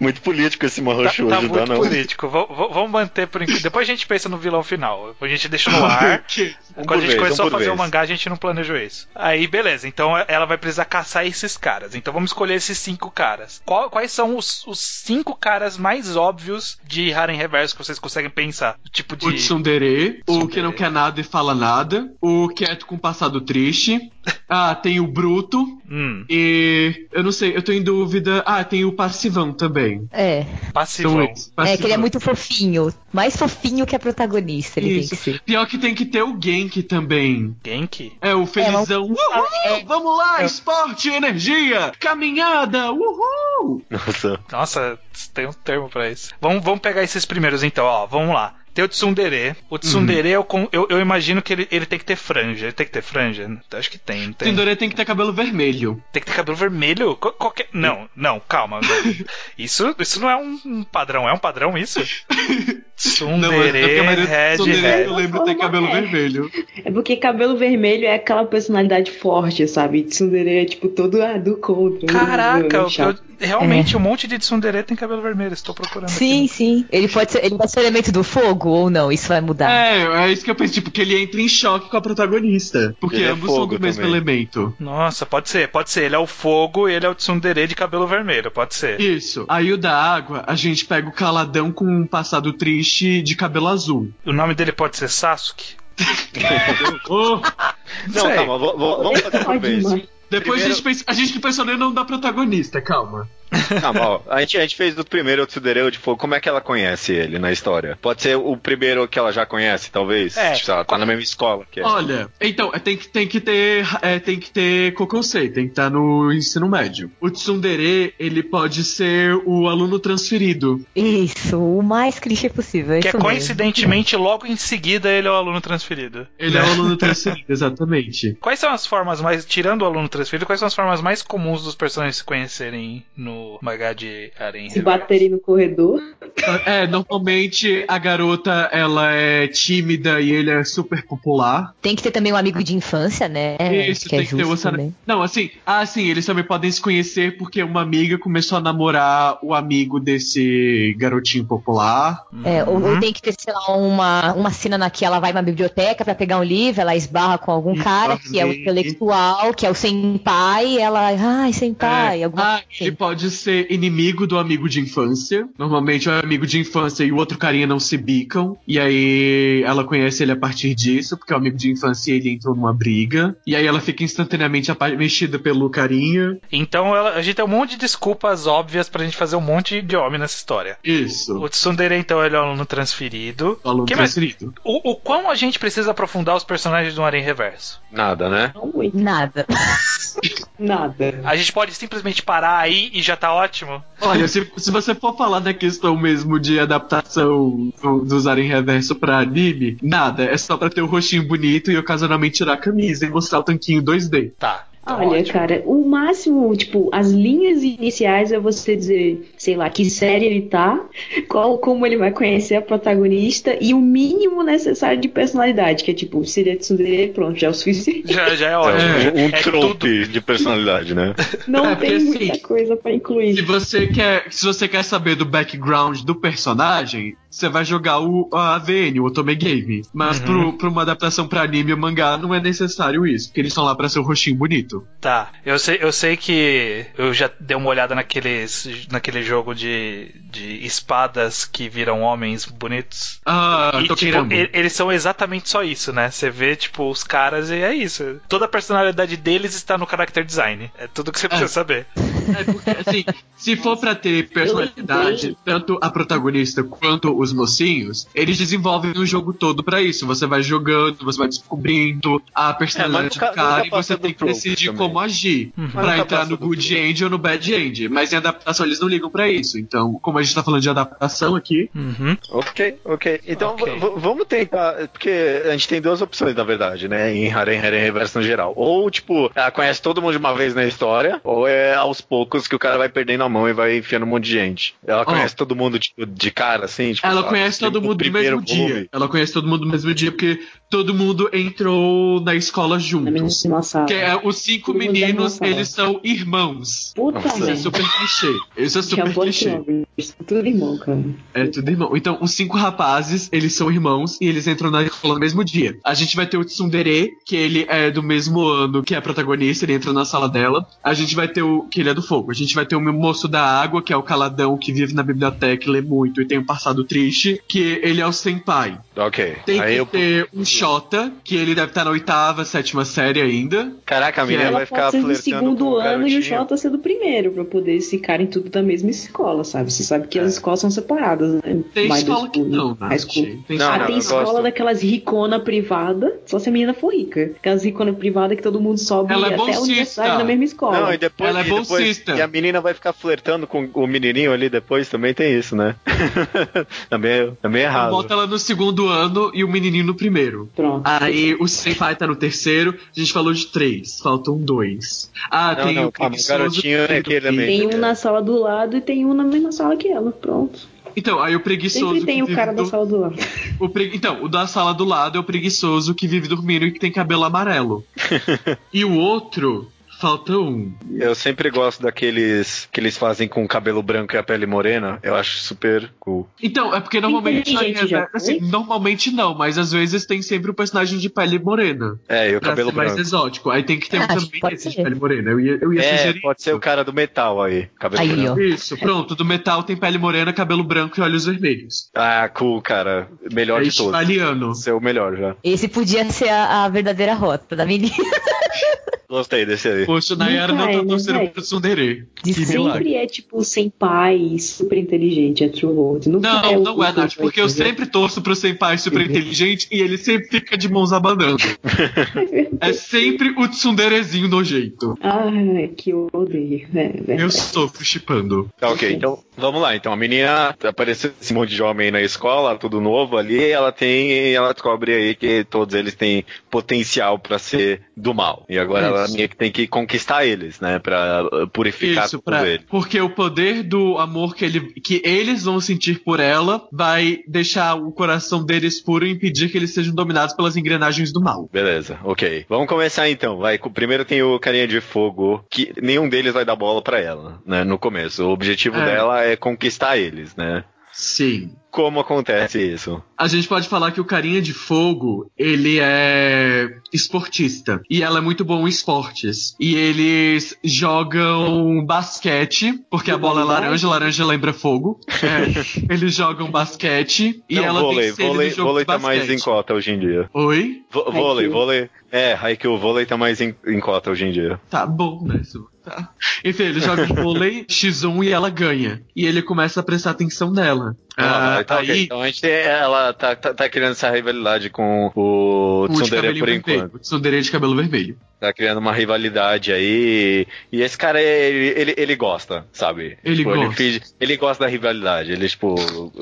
muito político esse Marrocho tá hoje, muito não? político. Vamos manter por enquanto. Depois a gente pensa no vilão final. Depois a gente deixa no ar. [laughs] Um Quando a gente vez, começou um a fazer o vez. mangá, a gente não planejou isso. Aí, beleza. Então ela vai precisar caçar esses caras. Então vamos escolher esses cinco caras. Qual- quais são os, os cinco caras mais óbvios de Harem Reverso que vocês conseguem pensar? Tipo de. O tsundere, o que não quer nada e fala nada, o quieto com passado triste, ah, tem o bruto, Hum, e eu não sei, eu tô em dúvida, ah, tem o passivão também. É. passivão. São esses, É que ele é passivão. muito fofinho. Mais fofinho que a protagonista, ele Isso. tem que ser. Pior que tem que ter o Genki também. Genki? É, o felizão. Uhul! É. Vamos lá, esporte, energia, caminhada, uhul! Nossa. Nossa, tem um termo pra isso. Vamos, vamos pegar esses primeiros então, ó. Vamos lá. Tem o Tsundere. O Tsundere, eu, con- eu, eu imagino que ele, ele tem que ter franja. Ele tem que ter franja? Acho que tem, tem. Tsundere tem que ter cabelo vermelho. Tem que ter cabelo vermelho? Qual- qualquer... Não, não, calma. [laughs] Isso, isso não é um padrão. É um padrão isso? [laughs] É Tsundere, Red, Red. eu lembro ter cabelo É. vermelho. É porque cabelo vermelho é aquela personalidade forte, sabe? Tsundere é tipo todo ah, do contra. Caraca, uh, eu- eu- realmente um monte de Tsundere tem cabelo vermelho. Estou procurando Sim, aqui. sim. Ele pode ser, ele pode ser o elemento do fogo ou não? Isso vai mudar. É, é isso que eu penso, tipo, que ele entra em choque com a protagonista. Porque Ele é ambos são fogo do mesmo também. elemento. Nossa, pode ser, pode ser. Ele é o fogo e ele é o Tsundere de cabelo vermelho. Pode ser. Isso. Aí o da água, a gente pega o caladão com um passado triste de cabelo azul. O nome dele pode ser Sasuke? [laughs] Oh, Não, Sei. calma, vamos fazer por vez. depois Primeiro- a gente pensa, a gente pensou no nome da protagonista, calma. Calma, [laughs] ó. A gente, a gente fez do primeiro o Tsudere de fogo. Como é que ela conhece ele na história? Pode ser o primeiro que ela já conhece, talvez? É. Tipo, ela tá na mesma escola que é. Olha, então, é, tem que, tem que ter. É, tem que ter Kokonsei, tem que estar no ensino médio. O Tsundere, ele pode ser o aluno transferido. Isso, o mais clichê possível. Que é isso mesmo. coincidentemente, logo em seguida, ele é o aluno transferido. Ele é o aluno [laughs] transferido, exatamente. Quais são as formas mais, tirando o aluno transferido, quais são as formas mais comuns dos personagens se conhecerem no mangá de Se Reverso? baterem no corredor. É, normalmente a garota ela é tímida e ele é super popular. Tem que ter também um amigo de infância, né? Isso, que é tem que ter o também. Não, assim, ah, sim, eles também podem se conhecer porque uma amiga começou a namorar o amigo desse garotinho popular. É, ou, Uhum. ou tem que ter, sei lá, uma, uma cena na que ela vai na biblioteca pra pegar um livro, ela esbarra com algum cara que é o intelectual, que é o senpai, e ela, ai, senpai, É, alguma ah, coisa ele assim. pode ser inimigo do amigo de infância. Normalmente é o amigo de infância e o outro carinha não se bicam. E aí ela conhece ele a partir disso, porque é o amigo de infância e ele entrou numa briga. E aí ela fica instantaneamente mexida pelo carinha. Então ela- a gente tem um monte de desculpas óbvias pra gente fazer um monte de homem nessa história. Isso. O Tsundere, então, ele é um aluno transferido. O aluno Que mais- transferido. O, o quão a gente precisa aprofundar os personagens do Aranha Reverso? Nada, né? Nada. [laughs] Nada. A gente pode simplesmente parar aí e já tá ótimo? Olha, se, se você for falar da questão mesmo de adaptação do, do usarem reverso pra anime, nada. É só pra ter o rostinho bonito e ocasionalmente tirar a camisa e mostrar o tanquinho 2D. Tá. então Olha, ótimo. cara, o máximo, tipo, as linhas iniciais é você dizer, sei lá, que série ele tá, qual, como ele vai conhecer a protagonista e o mínimo necessário de personalidade, que é tipo, seria tsundere, pronto, já é o suficiente. Já, já é ótimo. É, um é trope de personalidade, né? Não É, tem assim, muita coisa pra Se incluir. você quer, se você quer saber do background do personagem, você vai jogar o a AVN, o Otome Game. Mas Uhum. pro, pra uma adaptação pra anime ou mangá não é necessário isso, porque eles estão lá pra ser o rostinho bonito. Tá, eu sei, eu sei que eu já dei uma olhada naqueles, naquele jogo de, de espadas que viram homens bonitos. Ah, e, tô tipo, querendo. eles são exatamente só isso, né? Você vê, tipo, os caras e é isso. Toda a personalidade deles está no character design. É tudo que você precisa saber. É porque, assim, se for pra ter personalidade, tanto a protagonista quanto os mocinhos, eles desenvolvem o jogo todo pra isso. Você vai jogando, você vai descobrindo a personalidade nunca- do cara e você tem que decidir também. como agir. Uhum. Pra nunca entrar no good end ou no bad end. Mas em adaptação eles não ligam pra isso. Então, como a gente tá falando de adaptação aqui, Uhum. Ok, ok. Então Ok. v- v- vamos tentar. Porque a gente tem duas opçes, na verdade, né? Em Harem Harem Reverso no geral. Ou, tipo, ela conhece todo mundo de uma vez na história, ou é aos poucos que o cara vai perdendo a mão e vai enfiando um monte de gente. Ela conhece todo mundo, tipo, de cara, assim? Tipo, ela sabe? conhece todo No mundo no primeiro mesmo dia. volume. Ela conhece todo mundo no mesmo dia porque todo mundo entrou na escola sala. Que é, os cinco Todo da meninos, eles são irmãos. Puta Nossa, Isso é merda. super clichê. Isso é super clichê. ó. Tudo irmão, cara. É tudo irmão. Então, os cinco rapazes, eles são irmãos e eles entram na escola no mesmo dia. A gente vai ter o Tsundere, que ele é do mesmo ano que é a protagonista, ele entra na sala dela. A gente vai ter o. que ele é do fogo. A gente vai ter o moço da água, que é o caladão que vive na biblioteca e lê muito e tem um passado triste, que ele é o senpai. Ok. Tem Aí que eu. ter um Shota, que ele deve estar na oitava, sétima série ainda. Caraca, a menina Ela vai ficar pode ser do flertando segundo ano e o garotinho. Jota ser do primeiro, pra poder ficarem tudo da mesma escola, sabe? Você sabe que É. as escolas são separadas, né? Tem Middle escola que não, school. Tem Não, ah, não, tem escola gosto. daquelas ricona privada, só se a menina for rica. Aquelas ricona privada que todo mundo sobe Ela é até a bolsista. universidade na mesma escola. Não, e depois, Ela é e depois- bolsista. E a menina vai ficar flertando com o menininho ali depois, também tem isso, né? [laughs] também, é- também é errado. Bota ela no segundo ano e o menininho no primeiro. Pronto. Aí o senpai tá no terceiro, a gente falou de três, faltam dois. Ah, Não, tem não, o calma, o preguiçoso garotinho é que- aquele também. Tem um na sala do lado e tem um na mesma sala que ela. Pronto. Então, aí o preguiçoso. Sempre tem que o cara da do- sala do lado. [laughs] o pre- Então, o da sala do lado é o preguiçoso que vive dormindo e que tem cabelo amarelo. [laughs] e o outro, falta um. Eu sempre gosto daqueles que eles fazem com o cabelo branco e a pele morena. Eu acho super cool. Então, é porque normalmente. Inteligente já assim, normalmente não, mas às vezes tem sempre o personagem de pele morena. É, e o Pra cabelo ser mais branco. exótico. Aí tem que ter um Ah, acho que também esse de ser. pele morena. Eu ia, eu ia É, sugerir. pode ser o cara do metal aí. Cabelo Aí, branco. ó. Isso, pronto. Do metal tem pele morena, cabelo branco e olhos vermelhos. Ah, cool, cara. Melhor É de todos. italiano. Ser o melhor já. Esse podia ser a, a verdadeira rota da menina. [laughs] Gostei desse aí. Poxa, Nayara não é, tá torcendo pro Tsundere. De Que milagre. Sempre é tipo sem pai, super inteligente, é True World. Nunca Não, é não é, Nath, porque eu sempre torço pro senpai super inteligente e ele sempre fica de mãos abanando. [laughs] É sempre o tsunderezinho nojento. Ai, que eu odeio. É, Eu verdade. sofro chipando. Tá, ok, então vamos lá. Então a menina apareceu esse monte de homem aí na escola, tudo novo ali, e ela tem. Ela descobre aí que todos eles têm potencial pra ser do mal. E agora ela Isso. meio que tem que conquistar eles, né? Pra uh, purificar Isso, tudo pra, eles. porque o poder do amor que, ele, que eles vão sentir por ela vai deixar o coração deles puro e impedir que eles sejam dominados pelas engrenagens do mal. Beleza, ok. Vamos começar então. Vai. Primeiro tem o carinha de fogo, que nenhum deles vai dar bola pra ela, né? No começo. O objetivo É. dela é conquistar eles, né? Sim. como acontece isso. A gente pode falar que o carinha de fogo, ele é esportista. E ela é muito bom em esportes. E eles jogam basquete, porque a bola é laranja, laranja lembra fogo. É, [laughs] eles jogam basquete e Não, ela vôlei, tem vôlei, no jogo vôlei de tá mais em cota hoje em dia. Oi? Vo- vôlei, vôlei. É, Haikyuu, vôlei tá mais em, em cota hoje em dia. Tá bom, né? Tá. Enfim, ele joga vôlei [laughs] X1 e ela ganha. E ele começa a prestar atenção nela. Ah, Ah, então, ok. aí, então a gente ela tá, tá, tá criando essa rivalidade com o o de Tsundere por vermelho. enquanto. O tsundere de cabelo vermelho. Tá criando uma rivalidade aí. E esse cara, ele, ele, ele gosta, sabe? Ele Tipo, gosta. finge- ele gosta da rivalidade. Ele, tipo,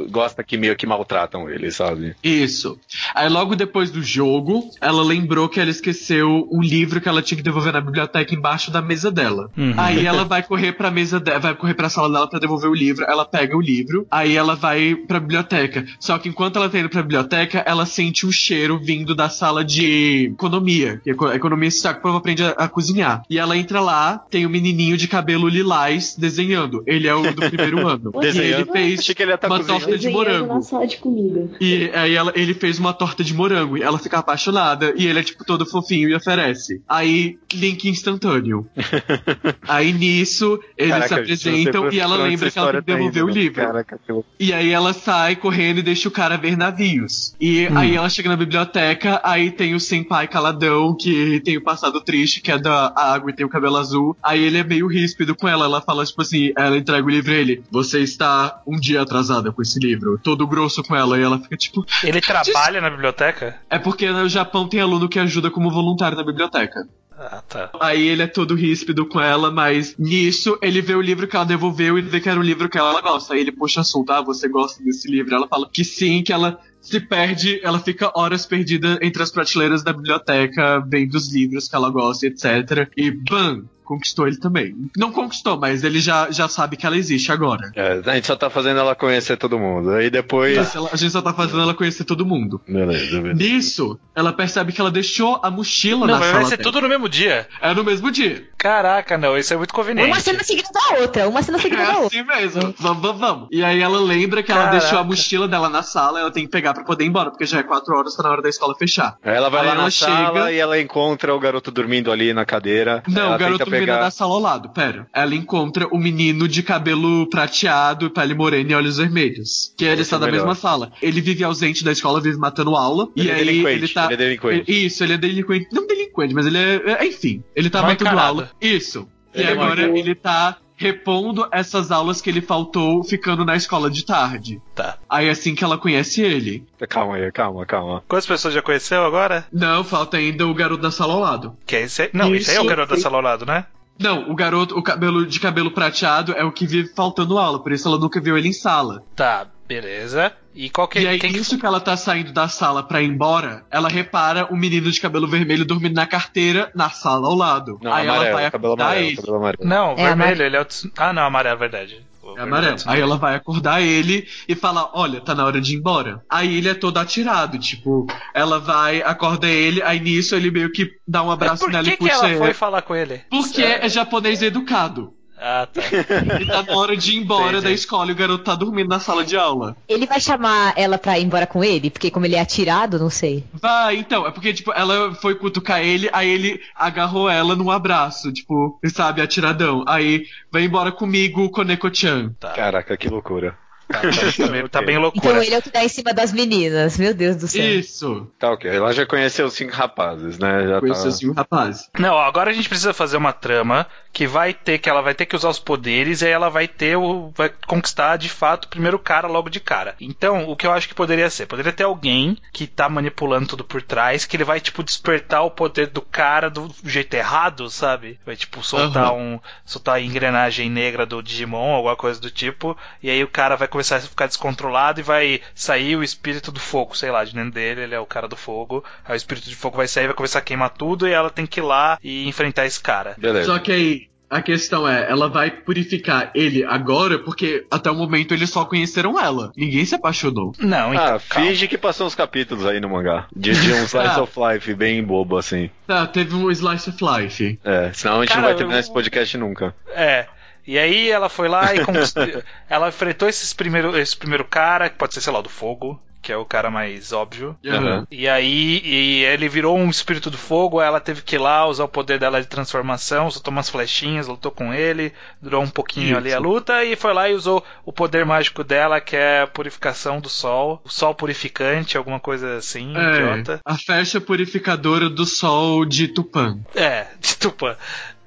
gosta que meio que maltratam ele, sabe? Isso. Aí logo depois do jogo, ela lembrou que ela esqueceu um livro que ela tinha que devolver na biblioteca embaixo da mesa dela. Uhum. Aí ela vai correr pra mesa dela, vai correr pra sala dela pra devolver o livro. Ela pega o livro, aí ela vai pra biblioteca. Só que enquanto ela tá indo pra biblioteca, ela sente um cheiro vindo da sala de economia. Que eco- economia se sabe povo aprende a, a cozinhar. E ela entra lá, tem um menininho de cabelo lilás desenhando. Ele é o do primeiro [laughs] ano. E ele fez Achei que ele ia tá uma cozinhando. torta de morango. na sala de comida. E aí ela- ele fez uma torta de morango e ela fica apaixonada e ele é tipo todo fofinho e oferece. Aí, link instantâneo. [laughs] aí nisso, eles Caraca, se apresentam e ela lembra que ela tem que tá devolver indo, o livro. Caraca, louco. E aí ela sai correndo e deixa o cara ver navios. E aí ela chega na biblioteca, aí tem o senpai caladão, que tem o passado triste, que é da água e tem o cabelo azul. Aí ele é meio ríspido com ela. Ela fala, tipo assim, ela entrega o livro a ele. Você está um dia atrasada com esse livro. Todo grosso com ela. E ela fica tipo. Ele trabalha na biblioteca? É porque no Japão tem aluno que ajuda como voluntário na biblioteca. Ah, tá. Aí ele é todo ríspido com ela, mas nisso ele vê o livro que ela devolveu e vê que era um livro que ela gosta. Aí ele puxa assunto, ah, você gosta desse livro? Ela fala que sim, que ela se perde, ela fica horas perdida entre as prateleiras da biblioteca, vendo os livros que ela gosta, etc. E bam! Conquistou ele também. Não conquistou, mas ele já, já sabe que ela existe agora. É, a gente só tá fazendo ela conhecer todo mundo. Aí depois. Isso, ela- a gente só tá fazendo ela conhecer todo mundo. Beleza, beleza. Nisso, ela percebe que ela deixou a mochila Não, na mas sala vai ser dela. tudo no mesmo dia. É no mesmo dia. Caraca, não, isso é muito conveniente. Uma cena seguida da outra, uma cena seguida É da outra. assim mesmo. Vamos, vamos, vamos. E aí ela lembra que ela Caraca. deixou a mochila dela na sala, ela tem que pegar pra poder ir embora, porque já é quatro horas, tá na hora da escola fechar. Aí ela vai Aí lá ela na chega- sala e ela encontra o garoto dormindo ali na cadeira. Não, ela o garoto pegar... na sala ao lado, pera. Ela encontra o menino de cabelo prateado, pele morena e olhos vermelhos. Que ele Esse está é na melhor. mesma sala. Ele vive ausente da escola, vive matando aula. Ele e é aí delinquente, ele tá. ele é delinquente. Isso, ele é delinquente. Não delinquente, mas ele é. é, Enfim, ele tá Mal matando aula. Isso. Ele e é agora mal- ele tá repondo essas aulas que ele faltou ficando na escola de tarde. Tá. Aí é assim que ela conhece ele. Calma aí, calma, calma. Quantas pessoas já conheceu agora? Não, falta ainda o garoto da sala ao lado. Que é esse aí? Não, esse aí é o Isso, garoto da sala ao lado, né? Não, o garoto, o cabelo de cabelo prateado é o que vive faltando aula, por isso ela nunca viu ele em sala. Tá, beleza. E qual que E aí, quem que- isso que ela tá saindo da sala pra ir embora, ela repara o menino de cabelo vermelho dormindo na carteira na sala ao lado. Não, aí amarelo, ela vai cabelo amarelo, ele. cabelo amarelo. Não, É vermelho, amarelo. ele é o. Ah, não, amarelo, é verdade. É amarelo. vermelho Aí ela vai acordar ele e falar: Olha, tá na hora de ir embora. Aí ele é todo atirado, tipo, ela vai, acorda ele, aí nisso ele meio que dá um abraço por nela que, e que puxa ela ela. foi falar com ele? Porque é japonês educado. Ah, tá. [laughs] E tá na hora de ir embora Entendi. da escola e o garoto tá dormindo na sala de aula. Ele vai chamar ela pra ir embora com ele? Porque como ele é atirado, não sei. Vai, então, é porque, tipo, ela foi cutucar ele, aí ele agarrou ela num abraço, tipo, sabe, atiradão. Aí, vai embora comigo, Koneko-chan. Tá, Caraca, que loucura. Tá, tá, tá bem, tá bem Então loucura. ele é o que dá em cima das meninas. Meu Deus do céu. Isso. Tá ok, ela já conheceu os cinco rapazes, né? Já Conheceu tá... assim o rapaz. Não, agora a gente precisa fazer uma trama que vai ter que ela vai ter que usar os poderes e aí ela vai ter o vai conquistar de fato o primeiro cara logo de cara. Então, o que eu acho que poderia ser, poderia ter alguém que tá manipulando tudo por trás, que ele vai tipo despertar o poder do cara do jeito errado, sabe? Vai tipo soltar Aham. um soltar a engrenagem negra do Digimon, alguma coisa do tipo, e aí o cara vai começar a ficar descontrolado e vai sair o espírito do fogo, sei lá, de dentro dele, ele é o cara do fogo. Aí o espírito de fogo vai sair, vai começar a queimar tudo e ela tem que ir lá e enfrentar esse cara. Beleza. Só que aí, a questão é, ela vai purificar ele agora, porque até o momento eles só conheceram ela. Ninguém se apaixonou. Não, então. Ah, calma. finge que passou uns capítulos aí no mangá. De, de um [laughs] slice Ah. of life bem bobo, assim. Tá, teve um Slice of Life. É, senão a gente Cara, não vai terminar eu- esse podcast nunca. É. E aí ela foi lá e [laughs] ela enfrentou esses primeiro, esse primeiro cara, que pode ser, sei lá, do fogo, que é o cara mais óbvio. Aham. E aí e ele virou um espírito do fogo, ela teve que ir lá usar o poder dela de transformação, soltou umas flechinhas, lutou com ele, durou um pouquinho Isso. ali a luta e foi lá e usou o poder mágico dela, que é a purificação do sol, o sol purificante, alguma coisa assim, É, idiota. a flecha purificadora do sol de Tupã. É, de Tupã.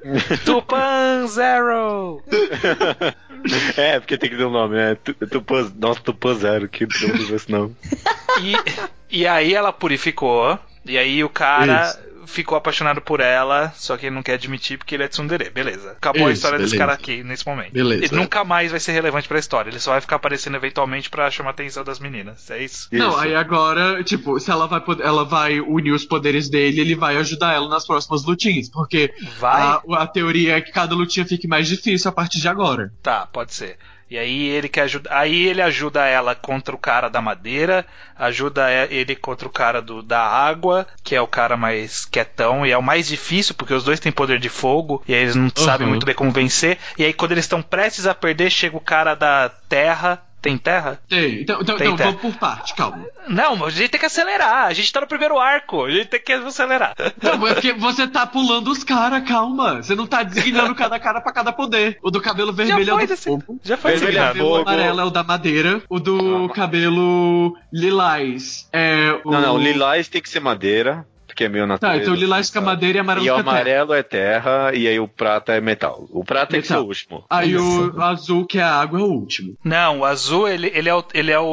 [laughs] Tupã Zero! É, porque tem que ter um nome, é Tu- Tupã, nossa, Tupã Zero, que não usa esse nome. E, e aí ela purificou, e aí o cara ficou apaixonado por ela, só que ele não quer admitir porque ele é tsundere. Beleza. Acabou a Isso, história desse beleza. cara aqui nesse momento. Beleza. Ele nunca mais vai ser relevante pra história, ele só vai ficar aparecendo eventualmente pra chamar a atenção das meninas. É isso? Não, Isso. aí agora, tipo, se ela vai, ela vai unir os poderes dele, ele vai ajudar ela nas próximas lutinhas. Porque Vai? a, a teoria é que cada lutinha fique mais difícil a partir de agora. Tá, pode ser. E aí ele quer ajudar. Aí ele ajuda ela contra o cara da madeira, ajuda ele contra o cara do, da água, que é o cara mais quietão e é o mais difícil, porque os dois têm poder de fogo, e aí eles não sabem muito bem como vencer. E aí quando eles estão prestes a perder, chega o cara da terra. Tem terra? Tem. Então, então, Tem, então tem. vamos por parte, calma. Não, a gente tem que acelerar. A gente tá no primeiro arco. A gente tem que acelerar. Não, é porque você tá pulando os caras, calma. Você não tá designando cada cara pra cada poder. O do cabelo vermelho é o foi do desse- fogo. Já foi Vermelho O é designado. cabelo fogo. amarelo é o da madeira. O do cabelo lilás é o. Não, não, lilás tem que ser madeira, porque é meio Tá, natureza. então lilás assim, madeira e amarelo E o fica terra. amarelo é terra, e aí o prata é metal. O prata tem que ser Metal. o último. Aí o azul, que é a água, é o último. Não, o azul, ele, ele é, o, ele é o,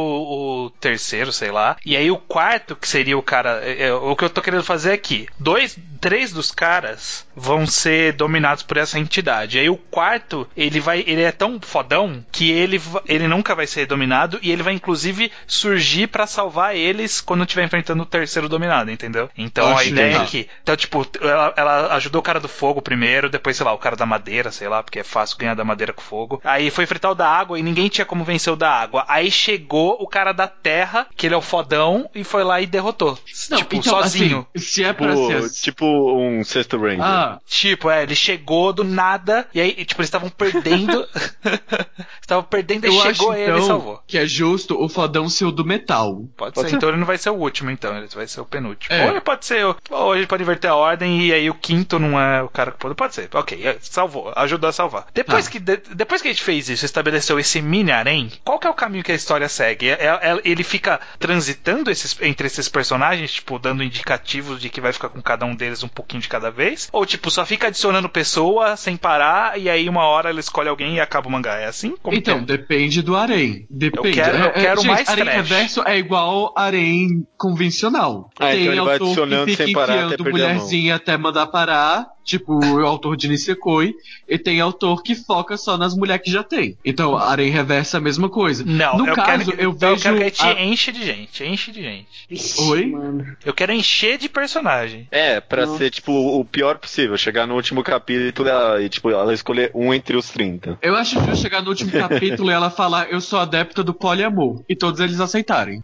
o terceiro, sei lá. E aí o quarto, que seria o cara. é, é, o que eu tô querendo fazer aqui. Dois, três dos caras vão ser dominados por essa entidade. Aí o quarto, ele vai. Ele é tão fodão que ele, ele nunca vai ser dominado. E ele vai, inclusive, surgir pra salvar eles quando estiver enfrentando o terceiro dominado, entendeu? Então a Acho ideia é que. Então, tipo, ela, ela ajudou o cara do fogo primeiro, depois, sei lá, o cara da madeira, sei lá, porque é fácil ganhar da madeira com fogo. Aí foi enfrentar o da água e ninguém tinha como vencer o da água. Aí chegou o cara da terra, que ele é o fodão, e foi lá e derrotou. tipo, então, sozinho. assim, se é pra Tipo, ser assim. tipo um sexto ranger. Ah, Tipo, é, ele chegou do nada, e aí, tipo, eles estavam perdendo. [laughs] estavam perdendo, e eu chegou acho ele e então salvou. que é justo o fodão ser o do metal. Pode, Pode ser. ser. Então ele não vai ser o último, então. Ele vai ser o penúltimo. É. Ou ele pode ser. O- Ou ele pode inverter a ordem e aí o quinto não é o cara que pode. Pode ser. Ok, é, salvou. Ajudou a salvar. Depois, Tá. que, de- depois que a gente fez isso, estabeleceu esse mini harém, qual que é o caminho que a história segue? É- é- ele fica transitando esses- entre esses personagens, tipo, dando indicativos de que vai ficar com cada um deles um pouquinho de cada vez? Ou, tipo, só fica adicionando pessoa sem parar e aí uma hora ele escolhe alguém e acaba o mangá? É assim? Como então, que é? depende do harém. Depende. Eu quero- eu É- é- quero gente, mais harém reverso é igual harém convencional. Ah, então ele vai autor adicionando que fica sem parar até enfiando mulherzinha até mandar parar, tipo o autor de Nisekoi, e tem autor que foca só nas mulheres que já tem. Então, harém reverso é a mesma coisa. Não, no eu caso, quero, que- eu então vejo eu quero que a gente a- enche de gente, enche de gente. Vixe, Oi? mano. Eu quero encher de personagem. É, pra Nossa. ser, tipo, o pior possível. Chegar no último capítulo ela- e, tipo, ela escolher um entre os 30. Eu acho justo chegar no último capítulo e ela falar eu sou adepta do poliamor. E todos eles aceitarem.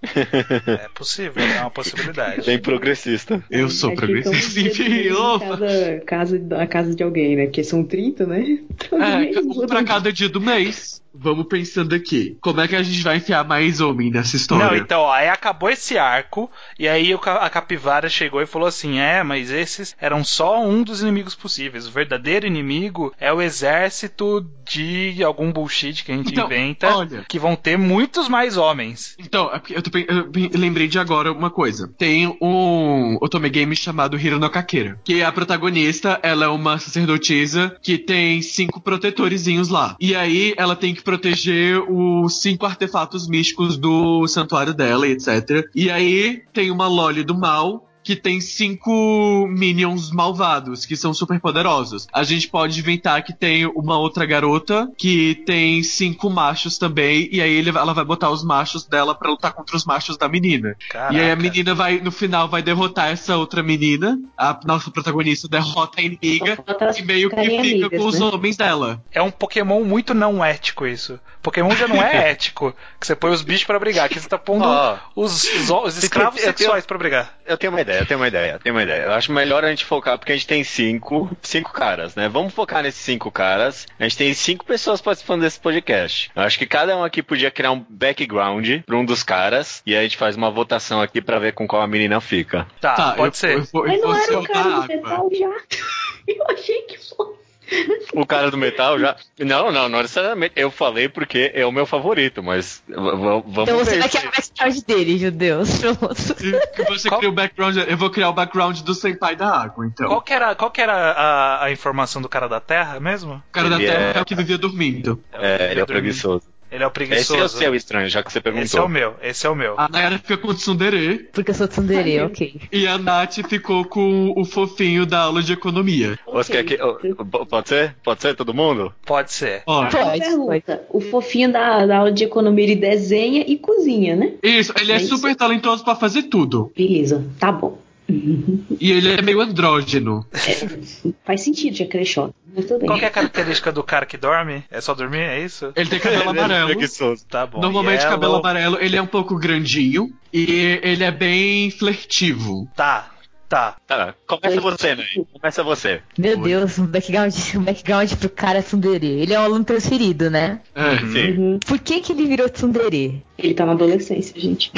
É possível, é uma possibilidade. Bem progressista. Eu sou É que então progressista. você Enfim, cada casa, a casa de alguém, né? Porque são 30, né? [laughs] Todo É, um pra cada dia do mês. Vamos pensando aqui. Como é que a gente vai enfiar mais homem nessa história? Não, então, ó, aí acabou esse arco, e aí a capivara chegou e falou assim: é, mas esses eram só um dos inimigos possíveis. O verdadeiro inimigo é o exército de algum bullshit que a gente Então, inventa, olha. que vão ter muitos mais homens. Então, é eu, tô eu lembrei de agora uma coisa. Tem um otome game chamado Hiro no Kakera, que a protagonista, ela é uma sacerdotisa que tem cinco protetorizinhos lá. E aí ela tem que proteger os cinco artefatos místicos do santuário dela etc. E aí tem uma Loli do mal que tem cinco minions malvados, que são super poderosos. A gente pode inventar que tem uma outra garota que tem cinco machos também, e aí ele- ela vai botar os machos dela pra lutar contra os machos da menina. Caraca. E aí a menina vai, no final, vai derrotar essa outra menina. A nossa protagonista derrota a inimiga. E meio que fica amigas, com os né? homens dela. É um Pokémon muito não ético isso. Pokémon já não é [laughs] ético. Que você põe os bichos pra brigar. Aqui você tá pondo Ó, os, os, os escravos sexuais pra brigar. Eu tenho uma ideia. Ideia, tem uma ideia, tem uma ideia. Eu acho melhor a gente focar, porque a gente tem cinco, cinco caras, né? Vamos focar nesses cinco caras. A gente tem cinco pessoas participando desse podcast. Eu acho que cada um aqui podia criar um background pra um dos caras, e aí a gente faz uma votação aqui pra ver com qual a menina fica. Tá, Tá, pode eu, ser. Eu, vou, eu Mas vou não era o cara do metal já. [laughs] Eu achei que fosse. O cara do metal já. Não, não, não necessariamente. Eu falei porque é o meu favorito, mas vamos Então você ver. vai criar o background dele, judeus. Que você Qual- cria o background, eu vou criar o background do Senpai da água, então. Qual que era, qual que era a, a informação do cara da Terra mesmo? O cara da Ele Terra é- é o que vivia dormindo. É, ele é o preguiçoso. Ele é o Esse preguiçoso. é o seu estranho, já que você perguntou. Esse é o meu, esse é o meu. A Nayara fica com o Tsundere Porque eu sou tsundere, ok. e a Nath ficou com o fofinho da aula de economia. Você quer que. Pode ser? Pode ser todo mundo? Pode ser. Pode, pergunta. O fofinho da, da aula de economia ele desenha e cozinha, né? isso, ele é É isso. super talentoso pra fazer tudo. Beleza, tá bom. E ele é meio andrógeno. É, faz sentido, já tudo bem. Qual que é a característica do cara que dorme? É só dormir, é isso? Ele tem cabelo [laughs] é amarelo. Tá bom. Normalmente Yellow- cabelo amarelo, ele é um pouco grandinho e ele é bem flertivo. Tá, tá. Tá, começa você, né? Começa você. Meu Deus, um background, um background pro cara tsundere. Ele é um aluno transferido, né? É. Sim. Uhum. Por que que ele virou tsundere? Ele tá na adolescência, gente.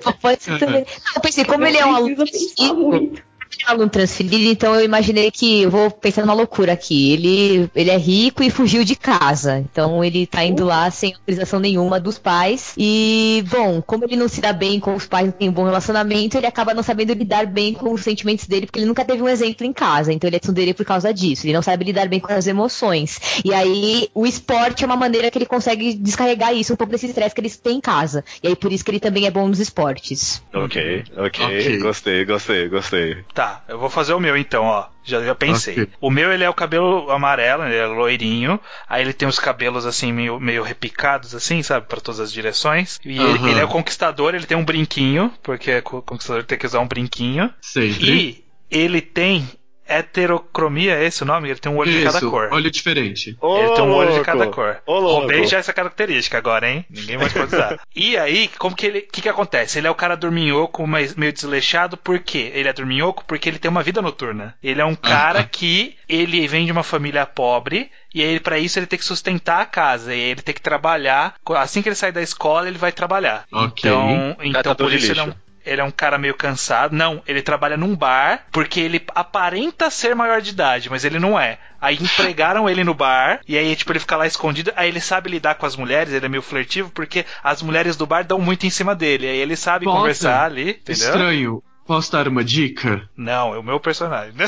Só Pode ser [laughs] também. Não, eu pensei, como ele é um aluno pensar transferido, muito. É um aluno transferido, então eu imaginei que, eu vou pensar numa loucura aqui, ele, ele é rico e fugiu de casa, então ele tá indo lá sem autorização nenhuma dos pais, e, bom, como ele não se dá bem com os pais, não tem um bom relacionamento, ele acaba não sabendo lidar bem com os sentimentos dele, porque ele nunca teve um exemplo em casa, então ele é tsundere por causa disso, ele não sabe lidar bem com as emoções, e aí o esporte é uma maneira que ele consegue descarregar isso, um pouco desse estresse que ele tem em casa, e aí por isso que ele também é bom nos esportes. Ok, ok. Ok. Gostei, gostei, gostei. Tá, eu vou fazer o meu então, ó. Já, já pensei. Ok. O meu, ele é o cabelo amarelo, ele é loirinho. Aí ele tem os cabelos assim, meio, meio repicados, assim, sabe? Pra todas as direções. E ele, Aham. ele é o conquistador, ele tem um brinquinho, porque o conquistador tem que usar um brinquinho. Sempre. E ele tem heterocromia, é esse o nome? Ele tem um olho de cada Isso, cor. olho diferente. Ele tem um olho de louco. cada cor. Ô. Roubei já essa característica agora, hein? Ninguém mais pode usar. [laughs] e aí, como que ele. O que, que acontece? Ele é o cara dorminhoco, mas meio desleixado, por quê? Ele é dorminhoco porque ele tem uma vida noturna. Ele é um cara que ele vem de uma família pobre. E aí, pra isso, ele tem que sustentar a casa. E aí ele tem que trabalhar. Assim que ele sai da escola, ele vai trabalhar. Ok. Então, então Catador por de isso ele é um. Ele é um cara meio cansado. Não, ele trabalha num bar porque ele aparenta ser maior de idade, mas ele não é. Aí empregaram ele no bar e aí, tipo, ele fica lá escondido. Aí ele sabe lidar com as mulheres, ele é meio flertivo porque as mulheres do bar dão muito em cima dele. Aí ele sabe Bota. conversar ali, entendeu? Estranho. Posso dar uma dica? Não, é o meu personagem. [laughs]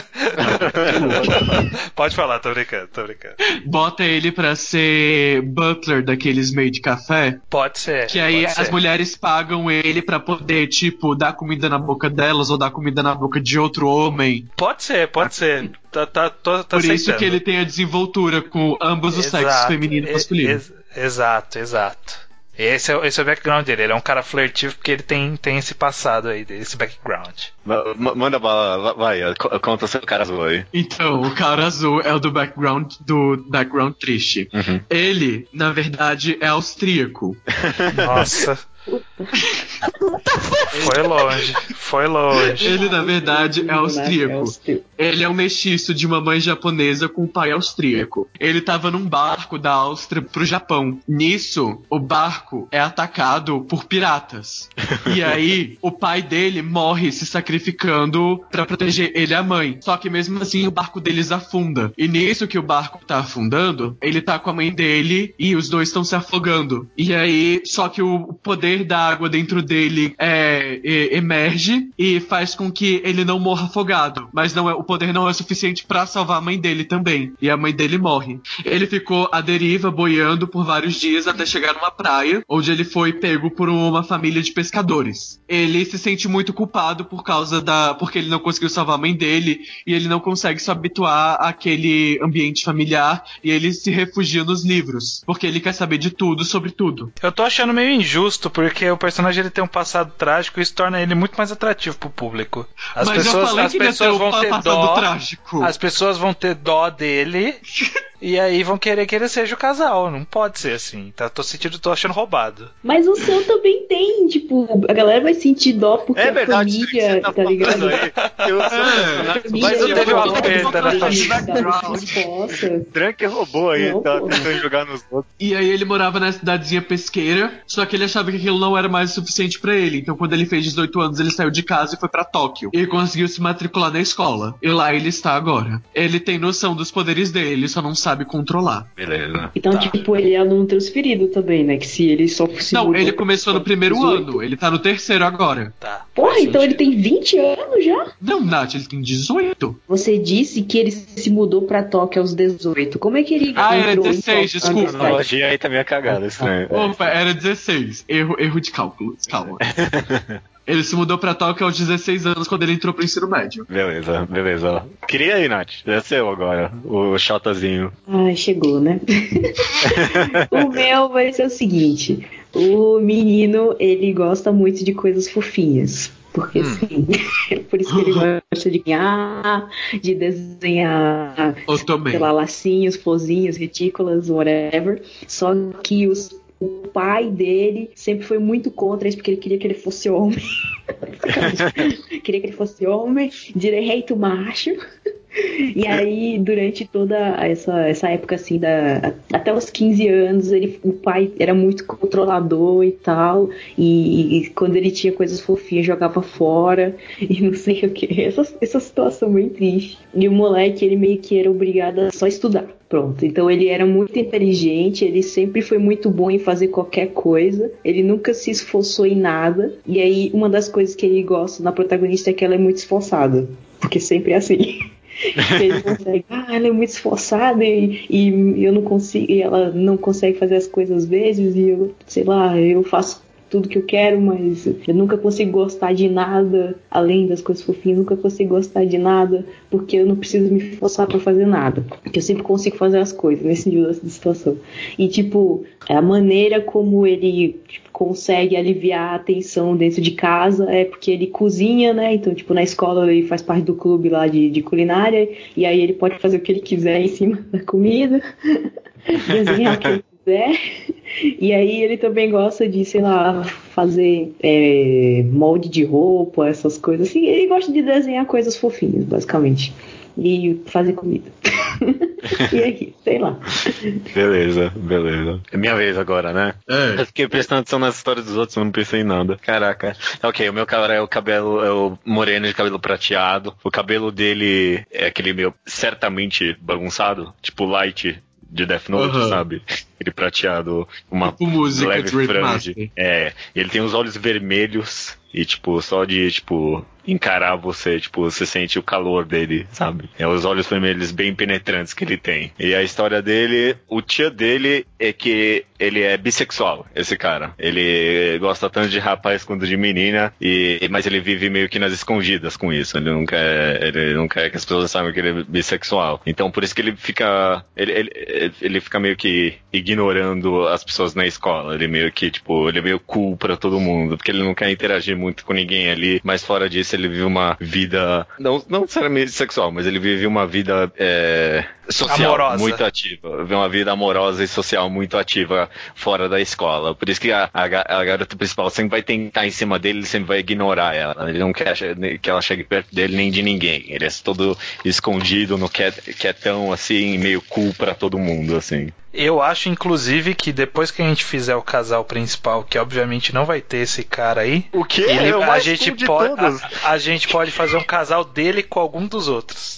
Pode falar, tô brincando, tô brincando. Bota ele pra ser butler daqueles meio de café. Pode ser. Que aí as ser. mulheres pagam ele pra poder, tipo, dar comida na boca delas ou dar comida na boca de outro homem. Pode ser, pode ser. Tá, tá, tô, tô Por isso aceitando. que ele tem a desenvoltura com ambos os sexos, Exato, feminino e e- masculino. ex- exato, exato. Esse é, o- esse é o background dele. Ele é um cara flertivo porque ele tem, tem esse passado aí, esse background. Ma- ma- Manda bala, vai, vai, co- conta o seu cara azul aí. Então, o cara azul é o do background do background triste. Uhum. Ele, na verdade, é austríaco. Nossa. [laughs] foi longe, foi longe. Ele, na verdade, é austríaco. Ele é um mestiço de uma mãe japonesa com um pai austríaco. Ele tava num barco da Áustria pro Japão. Nisso, o barco é atacado por piratas. E aí, o pai dele morre se sacrificando pra proteger ele e a mãe. Só que mesmo assim, o barco deles afunda. E nisso que o barco tá afundando, ele tá com a mãe dele e os dois estão se afogando. E aí, só que o poder da água dentro dele é, e- emerge e faz com que ele não morra afogado. Mas não é, o poder não é suficiente pra salvar a mãe dele também. E a mãe dele morre. Ele ficou à deriva, boiando por vários dias até chegar numa praia, onde ele foi pego por uma família de pescadores. Ele se sente muito culpado por causa da. porque ele não conseguiu salvar a mãe dele e ele não consegue se habituar àquele ambiente familiar e ele se refugia nos livros. Porque ele quer saber de tudo sobre tudo. Eu tô achando meio injusto porque o personagem ele tem um passado trágico e isso torna ele muito mais atrativo pro público. As Mas pessoas, as pessoas vão ter dó. trágico. As pessoas vão ter dó dele [laughs] E aí vão querer que ele seja o casal. Não pode ser assim. Tá, tô sentindo, tô achando roubado. Mas o seu também tem, tipo, a galera vai sentir dó porque É a verdade, isso que família, você tá, tá ligado? aí. Eu sou Família Mas é teve uma treta na resposta. Drunk roubou aí, Não, tá tentando jogar nos outros. E aí ele morava na cidadezinha pesqueira, só que ele achava que aquilo não era mais o suficiente pra ele. Então quando ele fez 18 anos, ele saiu de casa e foi pra Tóquio. E conseguiu se matricular na escola. E lá ele está agora. Ele tem noção dos poderes dele, ele só não sabe controlar. Beleza. Então, Tá. tipo, ele é aluno transferido também, né? Que se ele só se não, ele começou no primeiro 18. ano, ele tá no terceiro agora. Tá. Porra, então ele tem 20 anos já? Não, Nath, ele tem 18. Você disse que ele se mudou pra Tóquio aos 18. Como é que ele. Ah, era entrou em 16, Tóquio desculpa. A analogia aí tá meio cagada, estranho. Opa, era 16. Erro, erro de cálculo, calma. [laughs] ele se mudou pra Tóquio aos 16 anos quando ele entrou pro ensino médio. Beleza, beleza. Queria aí, Nath. É seu agora, o chotazinho. Ai, chegou, né? [laughs] o meu vai ser o seguinte: o menino, ele gosta muito de coisas fofinhas. Porque sim, [laughs] por isso que ele gosta de ganhar, de desenhar, Eu também. sei lá, lacinhos, florzinhas, retículas, whatever. Só que os- o pai dele sempre foi muito contra isso, porque ele queria que ele fosse homem. [laughs] queria que ele fosse homem, direito macho. E aí, durante toda essa, essa época, assim, da, até os 15 anos, ele, o pai era muito controlador e tal. E, e quando ele tinha coisas fofinhas, jogava fora [laughs] e não sei o que. Essa, essa situação bem triste. E o moleque, ele meio que era obrigado a só estudar. Pronto. Então ele era muito inteligente, ele sempre foi muito bom em fazer qualquer coisa. Ele nunca se esforçou em nada. E aí, uma das coisas que ele gosta na protagonista é que ela é muito esforçada. Porque sempre é assim. [laughs] ele consegue, ah, ela é muito esforçada e, e eu não consigo, e ela não consegue fazer as coisas às vezes, e eu, sei lá, eu faço tudo que eu quero, mas eu nunca consigo gostar de nada além das coisas fofinhas, nunca consigo gostar de nada porque eu não preciso me forçar pra fazer nada, porque eu sempre consigo fazer as coisas nesse nível de situação. E tipo, a maneira como ele tipo, consegue aliviar a tensão dentro de casa é porque ele cozinha, né? Então, tipo, na escola ele faz parte do clube lá de, de culinária e aí ele pode fazer o que ele quiser em cima da comida, [laughs] desenhar quiser. E aí ele também gosta de, sei lá, fazer é, molde de roupa, essas coisas assim. Ele gosta de desenhar coisas fofinhas, basicamente. E fazer comida. [laughs] e aí, sei lá. Beleza, beleza. É minha vez agora, né? É. Eu fiquei prestando atenção nas histórias dos outros, mas não pensei em nada. Caraca. Ok, o meu cara é o cabelo, é o moreno de cabelo prateado. O cabelo dele é aquele meio certamente bagunçado, tipo light de Death Note, Aham. sabe? Ele prateado, uma Tipo música leve franja. É, ele tem os olhos vermelhos e, tipo, só de, tipo, encarar você, tipo, você sente o calor dele, sabe? É os olhos vermelhos bem penetrantes que ele tem. E a história dele, o tio dele é que ele é bissexual, esse cara. Ele gosta tanto de rapaz quanto de menina, e, mas ele vive meio que nas escondidas com isso. Ele não quer, ele não quer que as pessoas saibam que ele é bissexual. Então, por isso que ele fica, ele, ele, ele fica meio que ignorando as pessoas na escola. Ele meio que, tipo, ele é meio cool pra todo mundo, porque ele não quer interagir muito com ninguém ali, mas fora disso ele vive uma vida, não, não necessariamente sexual, mas ele vive uma vida é, social Amorosa. muito ativa, vive uma vida amorosa e social muito ativa fora da escola. Por isso que a, a, a garota principal sempre vai tentar em cima dele, ele sempre vai ignorar ela. Ele não quer que ela chegue perto dele nem de ninguém. Ele é todo escondido, no quiet, quietão, assim, meio cool pra todo mundo, assim. Eu acho, inclusive, que depois que a gente fizer o casal principal, que obviamente não vai ter esse cara aí, O que? ele- é o a, gente pode, a, a gente pode fazer um casal dele com algum dos outros.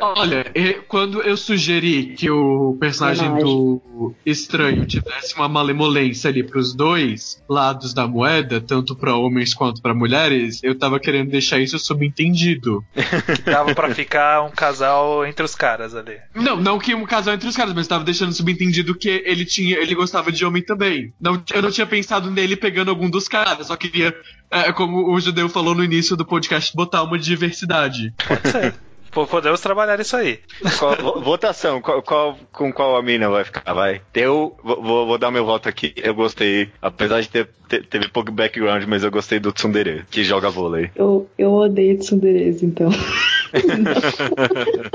Olha, quando eu sugeri que o personagem do estranho tivesse uma malemolência ali pros dois lados da moeda, tanto pra homens quanto pra mulheres, eu tava querendo deixar isso subentendido. [laughs] Que dava pra ficar um casal entre os caras ali. Não, não que um casal entre os caras, mas tava deixando subentendido que ele tinha, ele gostava de homem também. Não, eu não tinha pensado nele pegando algum dos caras, só queria, é, como o judeu falou no início do podcast, botar uma diversidade. Pode ser. Podemos trabalhar isso aí. Qual- vo- votação, qual, qual- com qual a mina vai ficar? Vai. Eu vou, vou- dar meu voto aqui. Eu gostei, apesar de ter, ter- teve pouco background, mas eu gostei do Tsundere, que joga vôlei. Eu, eu odeio Tsunderes, então. [laughs]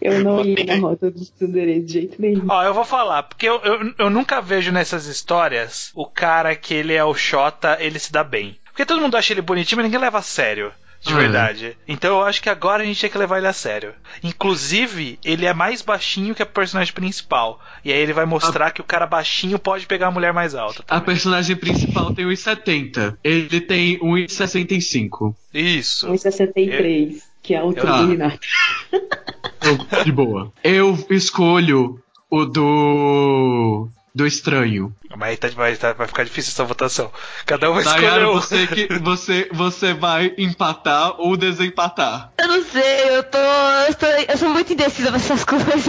Eu não ia na rota dos tsundere de jeito nenhum. Ó, eu vou falar, porque eu, eu, eu nunca vejo nessas histórias o cara que ele é o Xota, ele se dá bem. Porque todo mundo acha ele bonitinho, mas ninguém leva a sério. De Ah, verdade. Então eu acho que agora a gente tem que levar ele a sério. Inclusive, ele é mais baixinho que a personagem principal. E aí ele vai mostrar que o cara baixinho pode pegar a mulher mais alta. A personagem principal tem 1,70. Ele tem 1,65. Isso. 1,63, que é a Eu- do Renato. Então, De boa. Eu escolho o do. Do estranho. Mas aí tá, vai, tá- vai ficar difícil essa votação. Cada um vai escolher Dayara, um. você, que, você, você vai empatar ou desempatar? Eu não sei, eu tô. Eu, tô, eu sou muito indecisa pra essas [laughs] coisas.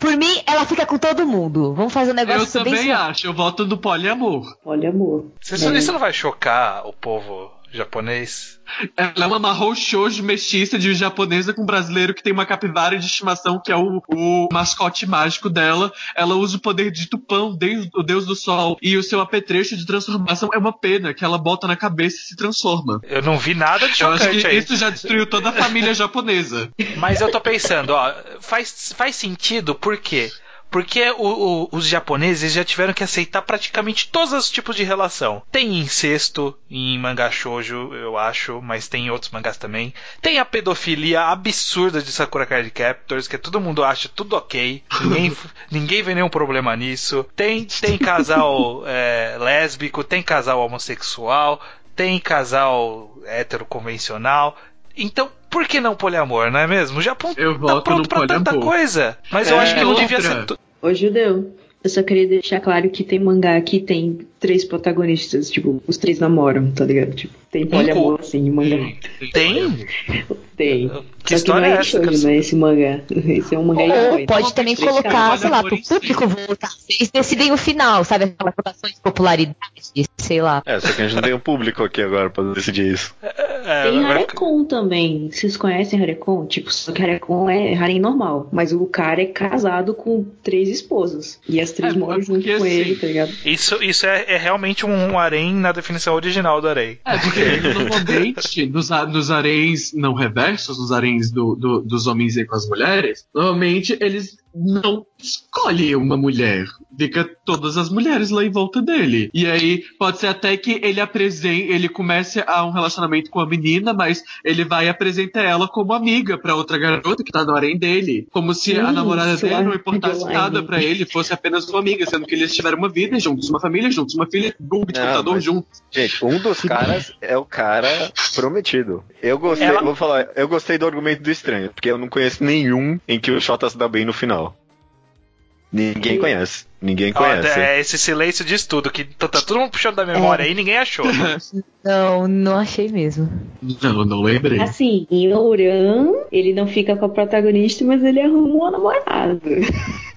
Por mim, ela fica com todo mundo. Vamos fazer um negócio Eu bem também acho, eu voto no poliamor. Olha, amor. Você, isso não vai chocar o povo japonês? Ela é uma marrom shoujo mestiça de japonesa com brasileiro que tem uma capivara de estimação que é o, o mascote mágico dela. Ela usa o poder de Tupão, deus, o deus do sol, e o seu apetrecho de transformação é uma pena que ela bota na cabeça e se transforma. Eu não vi nada de Eu acho chocante que aí. isso já destruiu toda a família japonesa. Mas eu tô pensando, ó, faz, faz sentido, por quê? Porque o- o- os japoneses já tiveram que aceitar praticamente todos os tipos de relação. Tem incesto em mangá shoujo, eu acho, mas tem em outros mangás também. Tem a pedofilia absurda de Sakura Card Captors, que todo mundo acha tudo ok. [laughs] Ninguém, ninguém vê nenhum problema nisso. Tem, tem casal [laughs] é, lésbico, tem casal homossexual, tem casal hétero convencional. Então, por que não poliamor, não é mesmo? O Japão Eu tá pronto pra tanta poliamor. coisa. Mas eu É, acho que não devia outra. ser. Ô, judeu, eu só queria deixar claro que tem mangá que tem três protagonistas, tipo, os três namoram, tá ligado? Tipo, tem poliamor assim em mangá. Tem? Tem. Que Só que não história é é essa? shoujo, cara? não é esse mangá. [laughs] Esse é um mangá Ou pode também Três colocar, sei lá, pro público votar. Vocês decidem o final, sabe? Aquelas votações de popularidade, sei lá. É, só que a gente não tem um público aqui agora pra decidir isso. É, Tem vai- Harekon também. Vocês conhecem Harekon? Tipo, só que Harekon é harem normal. Mas o cara é casado com três esposas. E as três É, moram junto porque com ele, assim, tá ligado? Isso, isso é, é realmente um harém na definição original do harém. É, porque normalmente nos, nos haréns não reversos, nos haréns do, do- dos homens e com as mulheres, normalmente eles não escolhem uma mulher. Fica todas as mulheres lá em volta dele. E aí pode ser até que ele apresente, ele comece a um relacionamento com a menina, mas ele vai apresentar ela como amiga pra outra garota que tá no harém dele. Como se a namorada dele não é importasse online. nada pra ele, fosse apenas uma amiga, sendo que eles tiveram uma vida juntos, uma família juntos, uma filha jogo de Não, computador mas- juntos. Gente, um dos caras é o cara prometido. Eu gostei, Ela- vou falar, eu gostei do argumento do estranho, porque eu não conheço nenhum em que o Shota se dá bem no final. Ninguém conhece. Ninguém conhece. é, esse silêncio diz tudo, que tá, tá todo mundo puxando da memória É. aí e ninguém achou. [laughs] Não, não achei mesmo. Não, não lembrei. Assim, em Ouran, ele não fica com a protagonista, mas ele arruma uma namorada.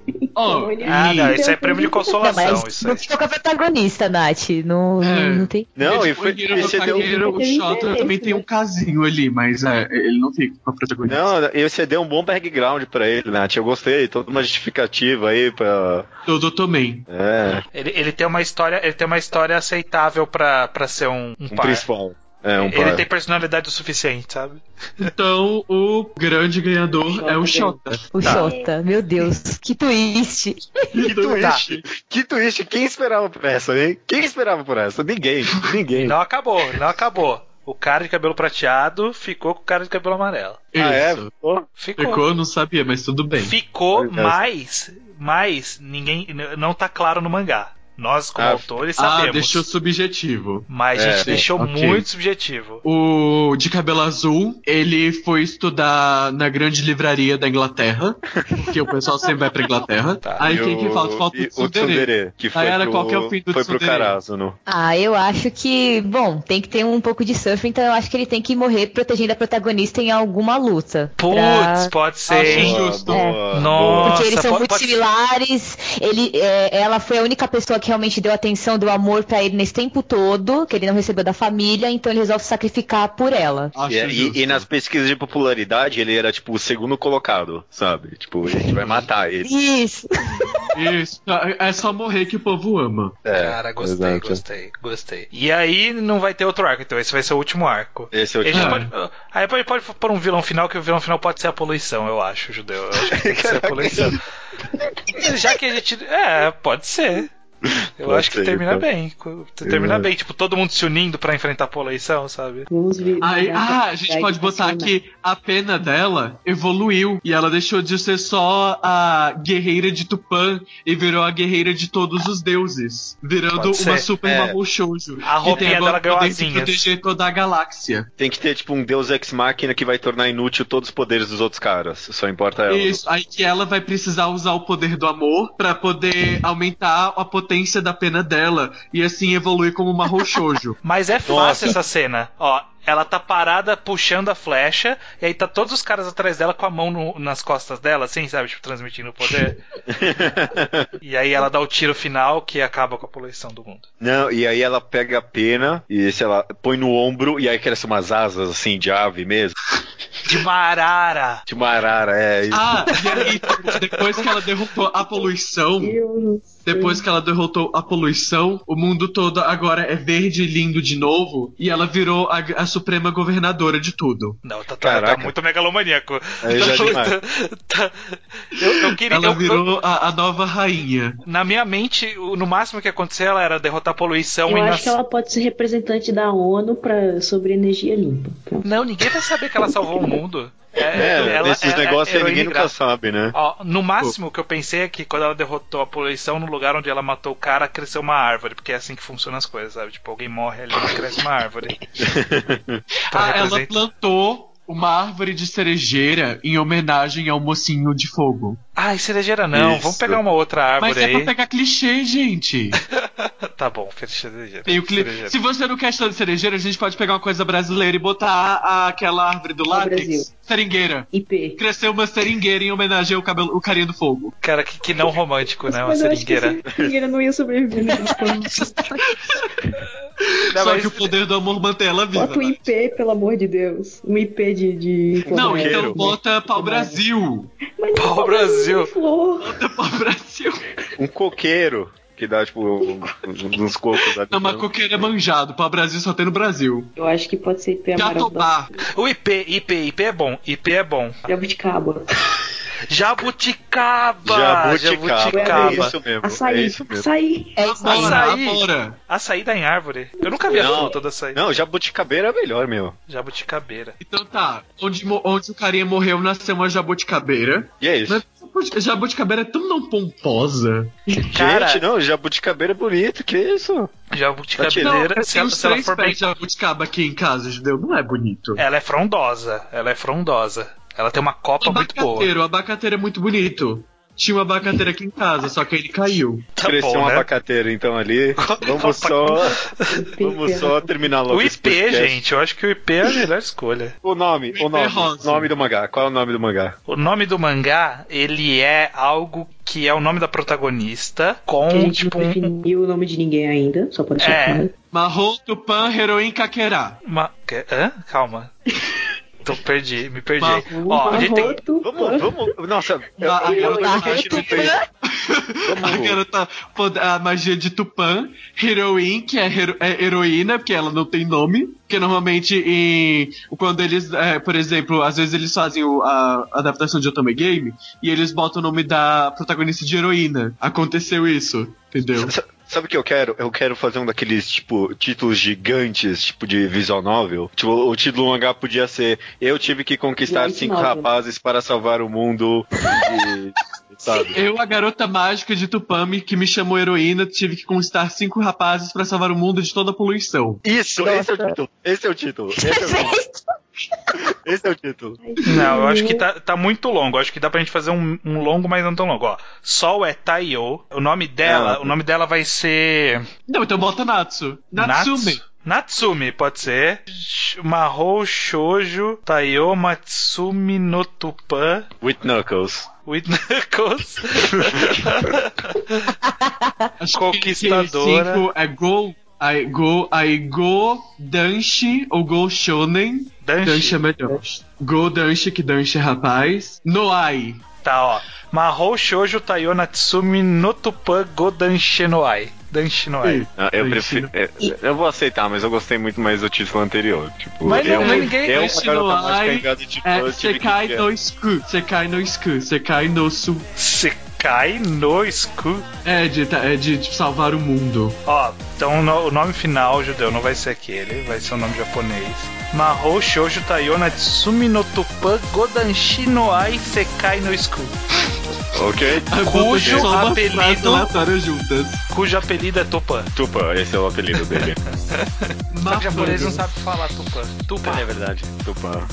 Ele- Ah, não, isso é prêmio de Não, consolação. mas Isso não ficou com a protagonista, Nath. Não, É. não, não tem. Não, e foi, e você deu, Teve Shota também tem né? um casinho ali, mas é, ele não fica com a protagonista. não, e você deu um bom background pra ele, Nath. Eu gostei, toda uma justificativa aí pra. Todo também. É, Ele, ele tem uma história, ele tem uma história aceitável pra, pra ser um, um um par. principal. É, um ele tem personalidade o suficiente, sabe? Então, o grande ganhador é o. Shota. O Tá. Xota, meu Deus, que twist. Que [laughs] twist! Que twist! Quem esperava por essa, hein? Quem esperava por essa? Ninguém. Ninguém. Não acabou, não acabou. O cara de cabelo prateado ficou com o cara de cabelo amarelo. Ah, é? Isso. Ficou. Ficou, eu não sabia, mas tudo bem. Ficou, Pois é. mas, mas ninguém não tá claro no mangá. Nós, como Ah, autores, Ah, sabemos. deixou subjetivo. Mas a É, gente sim, deixou muito subjetivo. O de cabelo azul, ele foi estudar na grande livraria da Inglaterra, [laughs] porque o pessoal sempre vai pra Inglaterra. Tá. Aí quem que o- falta? Falta e o Tsundere. Tsundere, que foi Nayara, pro, qual que é o fim do foi pro Tsundere? Carazo, no. Ah, eu acho que, bom, tem que ter um pouco de surf, então eu acho que ele tem que morrer protegendo a protagonista em alguma luta. Putz, pra- pode ser, Acho hein? justo. Boa, Nossa, Porque eles são pode- muito pode- similares. Ele, é, ela foi a única pessoa que que realmente deu atenção, deu amor pra ele nesse tempo todo, que ele não recebeu da família, então ele resolve se sacrificar por ela. E, e- justo. e nas pesquisas de popularidade, ele era, tipo, o segundo colocado, sabe? Tipo, a gente vai matar ele. Isso. Isso, é só morrer que o povo ama. É, Cara, gostei, gostei, gostei. E aí não vai ter outro arco, então esse vai ser o último arco. Esse é o último. pode, aí pode, pode pôr um vilão final, que o vilão final pode ser a poluição, eu acho, judeu. Eu acho que tem que ser a [laughs] poluição. Já que a gente. É, pode ser. [laughs] Eu Pode acho que ser, termina então. bem. Termina Exato. bem, tipo, todo mundo se unindo pra enfrentar a poluição, sabe? Vamos ver. Aí, ah, a gente pode botar que a pena dela evoluiu e ela deixou de ser só a guerreira de Tupã e virou a guerreira de todos os deuses, virando uma super é. Shoujo. A roupinha dela ganhou asinhas. proteger toda a galáxia. Tem que ter, tipo, um deus ex-máquina que vai tornar inútil todos os poderes dos outros caras. Só importa ela. Isso, aí que ela vai precisar usar o poder do amor pra poder aumentar a potência da pena dela e assim evoluir como uma Shoujo. Mas é fácil Nossa. essa cena. Ó, ela tá parada puxando a flecha, e aí tá todos os caras atrás dela com a mão no- nas costas dela, assim, sabe? Tipo, transmitindo o poder. [laughs] e aí ela dá o tiro final que acaba com a poluição do mundo. Não, e aí ela pega a pena e, sei lá, põe no ombro e aí cresce umas asas, assim, de ave mesmo. De uma arara! De uma arara, é. isso. Ah, e aí, depois que ela derrotou a poluição. Depois que ela derrotou a poluição, o mundo todo agora é verde e lindo de novo. E ela virou a, a suprema governadora de tudo. Não, tá, tá, tá muito megalomaníaco. Aí já é demais. Tá- eu, eu queria. Ela eu- eu- virou a, a nova rainha. na minha mente, o- no máximo que aconteceu ela era derrotar a poluição Eu e acho nas- que ela pode ser representante da ONU pra, sobre energia limpa. Não, ninguém vai saber que ela salvou o mundo. É, ela- esses é- negócios é aí ninguém nunca sabe, né? Ó, no máximo que eu pensei é que quando ela derrotou a poluição, no lugar onde ela matou o cara, cresceu uma árvore, porque é assim que funcionam as coisas, sabe? Tipo, alguém morre ali e cresce uma árvore. [laughs] Ah, ela representar- plantou uma árvore de cerejeira em homenagem ao mocinho de fogo. Ai, cerejeira não, Isso. vamos pegar uma outra árvore Mas é aí. pra pegar clichê, gente. [laughs] Tá bom, cerejeira. Tem o cli... Cerejeira. Se você não quer história de cerejeira, a gente pode pegar uma coisa brasileira e botar aquela árvore do Brasil. látex. Seringueira. IP. Cresceu uma seringueira em homenagem ao cabelo, o carinha do fogo. Cara, que, que não romântico, né? Uma Mas eu acho que seringueira. seringueira não ia sobreviver pano. Não, Só mas- que o poder do amor mantém ela viva. Bota um né? IP, pelo amor de Deus. Um IP de. de Não, então bota pau Brasil. Brasil. pau Brasil. Um coqueiro que dá, tipo, um- uns cocos ali. Não, mas coqueiro é manjado. Pau Brasil só tem no Brasil. Eu acho que pode ser IP amarelo Jatobá. O IP, IP, IP é bom. IP é bom. Jabuticaba. Jabuticaba! Jabuticaba. É isso mesmo. Açaí. É isso mesmo. Açaí. É isso aí. Bora, Açaí. bora. Açaí dá em árvore. Eu nunca vi a Não. fruta do açaí. Não, jabuticabeira é melhor, meu. Jabuticabeira. Então tá. Onde, onde o carinha morreu nasceu uma jabuticabeira. E é isso. Mas jabuti- jabuticabeira é tão não pomposa. Cara- Gente, não, jabuticabeira é bonito, que isso? Não, Jabuticabeira, eu se, ela, se ela três for pés bem. jabuticaba aqui em casa, judeu. Não é bonito. Ela é frondosa. Ela é frondosa. Ela tem uma copa muito boa. abacateiro, o abacateiro é muito bonito. Tinha um abacateiro aqui em casa, só que ele caiu. Tá Cresceu bom, um né? abacateiro, então ali. [laughs] Vamos só. [laughs] Vamos só terminar logo O IP, gente, eu acho que o IP é a melhor escolha. O nome, o IP nome. rosa. nome do mangá. Qual é o nome do mangá? O nome do mangá, ele é algo que é o nome da protagonista com, Que a gente tipo, não um, definiu o nome de ninguém ainda, só pra deixar É. Marrom, Tupã, Heroin, Kakerá. que- Hã? Calma. [laughs] Tô perdi, me perdi. Ó, a gente tem... Vamos, vamos. Nossa, eu, eu, eu, que a gente não fez. [laughs] A garota, a magia de Tupã, Heroin, que é, hero- é heroína, porque ela não tem nome. Porque normalmente, em, quando eles, é, por exemplo, às vezes eles fazem o- a adaptação de Otome Game e eles botam o nome da protagonista de heroína. Aconteceu isso, entendeu? Sa- Sabe o que eu quero? Eu quero fazer um daqueles, tipo, títulos gigantes, tipo, de visual novel. Tipo, o título do mangá podia ser Eu tive que conquistar cinco novel. rapazes para salvar o mundo. E, sabe? Eu, a garota mágica de Tupami, que me chamou heroína, tive que conquistar cinco rapazes pra salvar o mundo de toda a poluição. Isso, esse é o título. Esse é o título. Esse é o [laughs] título. Esse é o título. Não, eu acho que tá, tá muito longo. Eu acho que dá pra gente fazer um, um longo, mas não tão longo. Ó, Sol é Taiyo. O nome dela, Ah. o nome dela vai ser Não, então bota Natsu. Natsume. Natsu- Natsumi, pode ser. Mahou Shoujo Taiyo Matsumi no Tupan. With Knuckles. With Knuckles. [laughs] Conquistadora. Que cinco é Go, I Go, I Go Danshi ou Go Shonen. Danshi. Danshi é melhor. Go Danshi, que Danshi é rapaz. Noai. Tá, ó. Mahou Shoujo Taiyo Natsumi Notupan Godanshinoi. Danshinoi. Ah, eu prefiro. é, Eu vou aceitar, mas eu gostei muito mais do título anterior. Tipo, Mas eu, não, mas ninguém- eu, Danshi uma garota no mágica Ai enviada de É eu tive que Sekai criar. no no Sku. Sekai no Su. Sekai no Sku. É de, é de tipo, salvar o mundo. Ó, então no- o nome final judeu não vai ser aquele, vai ser o nome japonês. Mahou Shoujo Taiyo Natsumi Notupan Godanshinoi Sekai no Sku. Ok? Cujo apelido- juntas. Cujo apelido é Tupan. Tupa, esse é o apelido dele. [laughs] Só que o japonês não sabe falar Tupan. Tupan. é verdade. Tupa.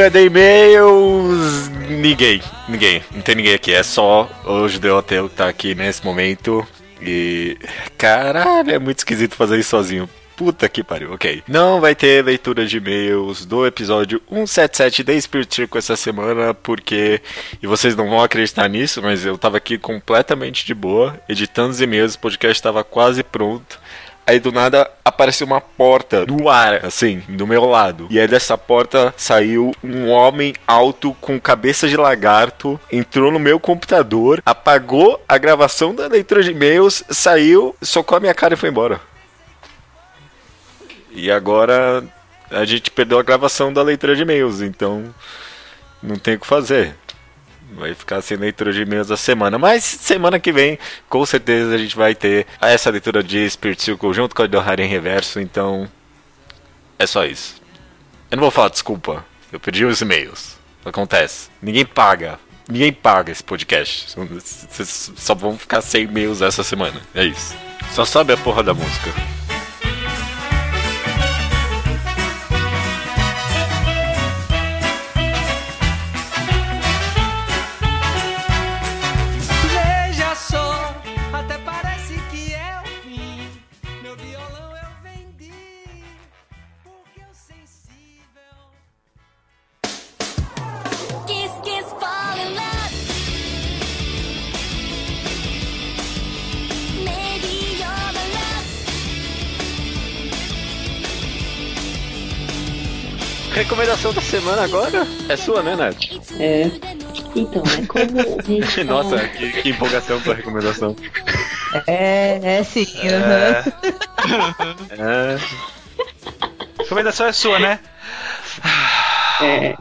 Leitura de e-mails. Ninguém, ninguém, não tem ninguém aqui. É só o Judeu Ateu que tá aqui nesse momento. E. Caralho, é muito esquisito fazer isso sozinho. Puta que pariu, ok. Não vai ter leitura de e-mails do episódio 177 da Spirit Circle essa semana, porque. E vocês não vão acreditar nisso, mas eu tava aqui completamente de boa, editando os e-mails, o podcast tava quase pronto. Aí do nada apareceu uma porta no ar, assim, do meu lado. E aí dessa porta saiu um homem alto com cabeça de lagarto, entrou no meu computador, apagou a gravação da leitura de e-mails, saiu, socou a minha cara e foi embora. E agora a gente perdeu a gravação da leitura de e-mails, então não tem o que fazer. Vai ficar sem leitura de e-mails a semana. Mas semana que vem, com certeza, a gente vai ter essa leitura de Spirit Circle junto com a do Harem Reverso. Então, é só isso. Eu não vou falar desculpa. Eu perdi os e-mails. Acontece. Ninguém paga. Ninguém paga esse podcast. Vocês só vão ficar sem e-mails essa semana. É isso. Só sobe a porra da música. Recomendação da semana agora? É sua, né, Nath? É. Então, é como a gente [laughs] Nossa, que, que empolgação pra recomendação. É, é sim. aham. É. A [laughs] recomendação é sua, né? É,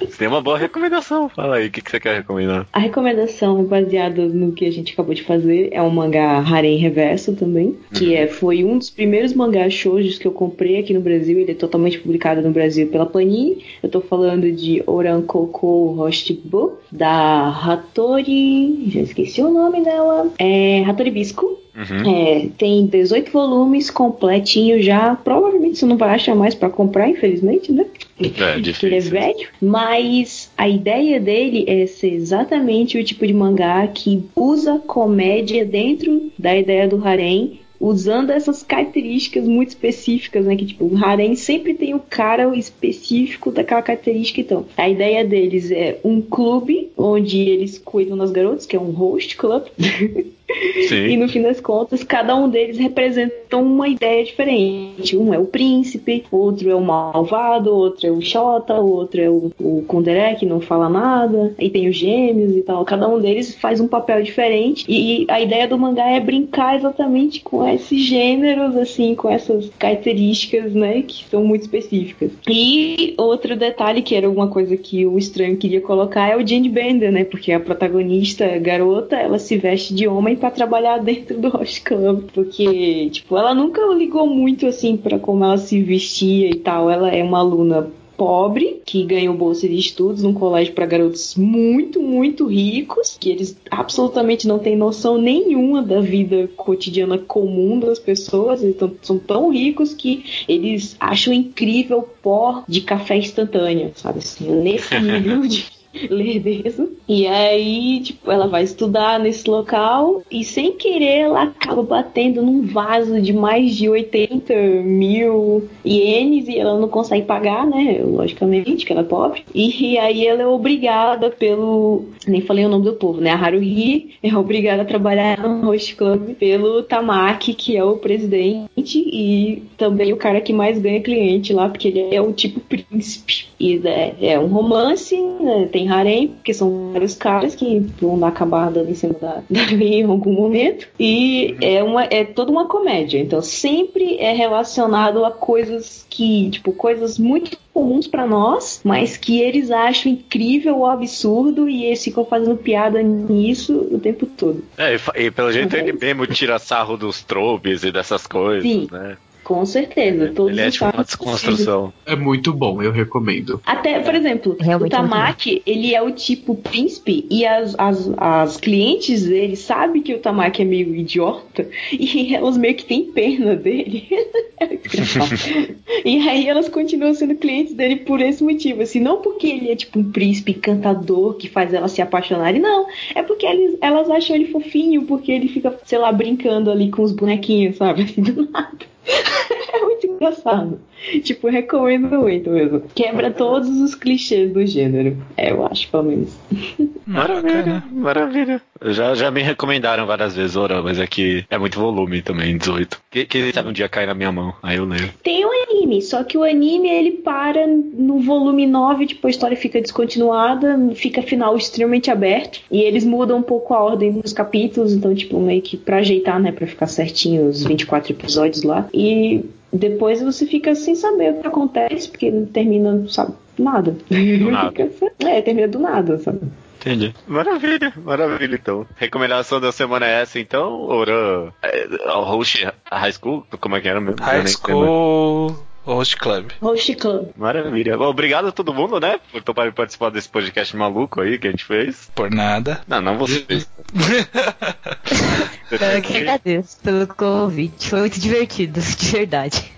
Você tem uma boa recomendação. Fala aí, o que, que você quer recomendar? A recomendação é baseada no que a gente acabou de fazer. É um mangá Harem Reverso também. Que é, foi um dos primeiros mangás shoujos que eu comprei aqui no Brasil. Ele é totalmente publicado no Brasil pela Panini. Eu tô falando de Oran Koko Hoshibo, da Hattori. Já esqueci o nome dela. É Hattori Bisco. Uhum. É, tem 18 volumes completinho já. Provavelmente você não vai achar mais pra comprar, infelizmente, né? É, [laughs] Porque ele é difícil. velho. Mas a ideia dele é ser exatamente o tipo de mangá que usa comédia dentro da ideia do harem. Usando essas características muito específicas, né? Que tipo, o harem sempre tem o cara específico daquela característica. Então, a ideia deles é um clube onde eles cuidam das garotas, que é um host club. [laughs] E Sim. no fim das contas, cada um deles representa uma ideia diferente. Um é o príncipe, outro é o malvado, outro é o Xota, outro é o, o Kundere, que não fala nada. Aí tem os gêmeos e tal. Cada um deles faz um papel diferente. E a ideia do mangá é brincar exatamente com esses gêneros, assim, com essas características, né, que são muito específicas. E outro detalhe, que era uma coisa que o estranho queria colocar, é o Jane Bender, né, porque a protagonista garota, ela se veste de homem pra trabalhar dentro do Host Club, porque, tipo, ela nunca ligou muito, assim, pra como ela se vestia e tal. Ela é uma aluna pobre, que ganhou bolsa de estudos num colégio para garotos muito, muito ricos, que eles absolutamente não têm noção nenhuma da vida cotidiana comum das pessoas, eles tão- são tão ricos que eles acham incrível pó de café instantâneo, sabe assim, nesse [laughs] nível de lerdeza. E aí, tipo, ela vai estudar nesse local e sem querer ela acaba batendo num vaso de mais de 80 mil ienes e ela não consegue pagar, né? Logicamente, que ela é pobre. E aí ela é obrigada pelo. Nem falei o nome do povo, né? A Haruhi é obrigada a trabalhar no host club pelo Tamaki, que é o presidente, e também o cara que mais ganha cliente lá, porque ele é o tipo príncipe. E é, é um romance, né? tem harém, porque são vários caras que vão dar acabar dando em cima da, [laughs] da em algum momento. E é, uma, é toda uma comédia. Então sempre é relacionado a coisas que, tipo, coisas muito comuns pra nós, mas que eles acham incrível ou absurdo e eles ficam fazendo piada nisso o tempo todo. É, e, e pelo jeito ele mesmo tira sarro dos tropes e dessas coisas, Sim. né? Com certeza. Todos Ele é os tipo uma desconstrução. É muito bom, eu recomendo. Até, por exemplo, Realmente o Tamaki, ele é o tipo príncipe e as, as, as clientes dele sabem que o Tamaki é meio idiota e elas meio que têm pena dele. [laughs] E aí elas continuam sendo clientes dele por esse motivo, assim, não porque ele é tipo um príncipe encantador que faz elas se apaixonarem, não. É porque eles, elas acham ele fofinho, porque ele fica, sei lá, brincando ali com os bonequinhos, sabe? Assim, do nada. [laughs] É muito engraçado. Tipo, recomendo muito mesmo. Quebra todos os clichês do gênero. É, eu acho, pelo menos. [laughs] Maravilha, maravilha. Já, já me recomendaram várias vezes, Ora, mas é que é muito volume também, 18. Que, que sabe um dia cai na minha mão, aí eu leio. Tem o anime, só que o anime ele para no volume 9, tipo, a história fica descontinuada, fica final extremamente aberto. E eles mudam um pouco a ordem dos capítulos, então, tipo, meio que pra ajeitar, né, pra ficar certinho os 24 episódios lá. E depois você fica sem saber o que acontece, porque não termina, sabe, nada. [laughs] nada. É, termina do nada, sabe? Entendi. Maravilha, maravilha, então. Recomendação da semana é essa, então? Ora, é, a host High School? Como é que era mesmo? High School Host Club. Host Club. Maravilha. Bom, obrigado a todo mundo, né? Por topar participar desse podcast maluco aí que a gente fez. Por nada. Não, não vocês. [laughs] Eu que agradeço pelo convite. Foi muito divertido, [laughs] de verdade.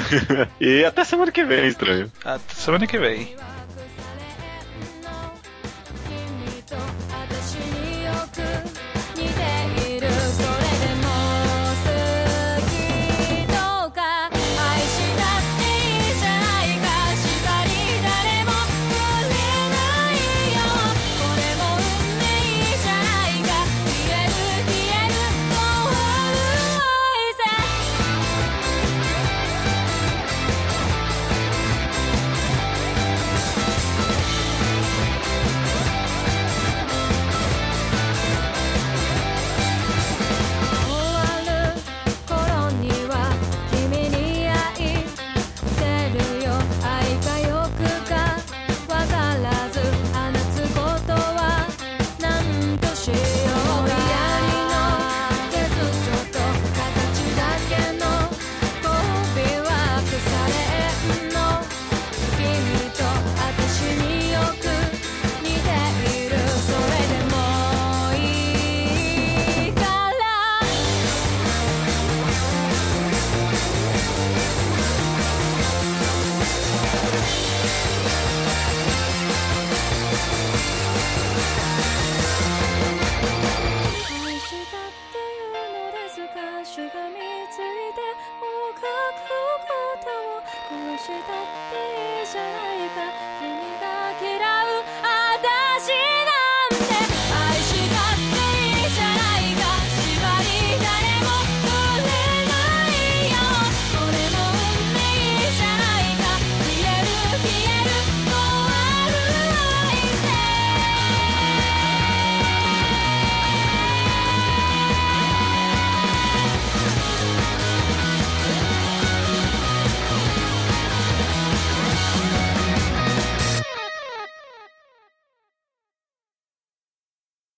[laughs] e até semana que vem, estranho. Até semana que vem.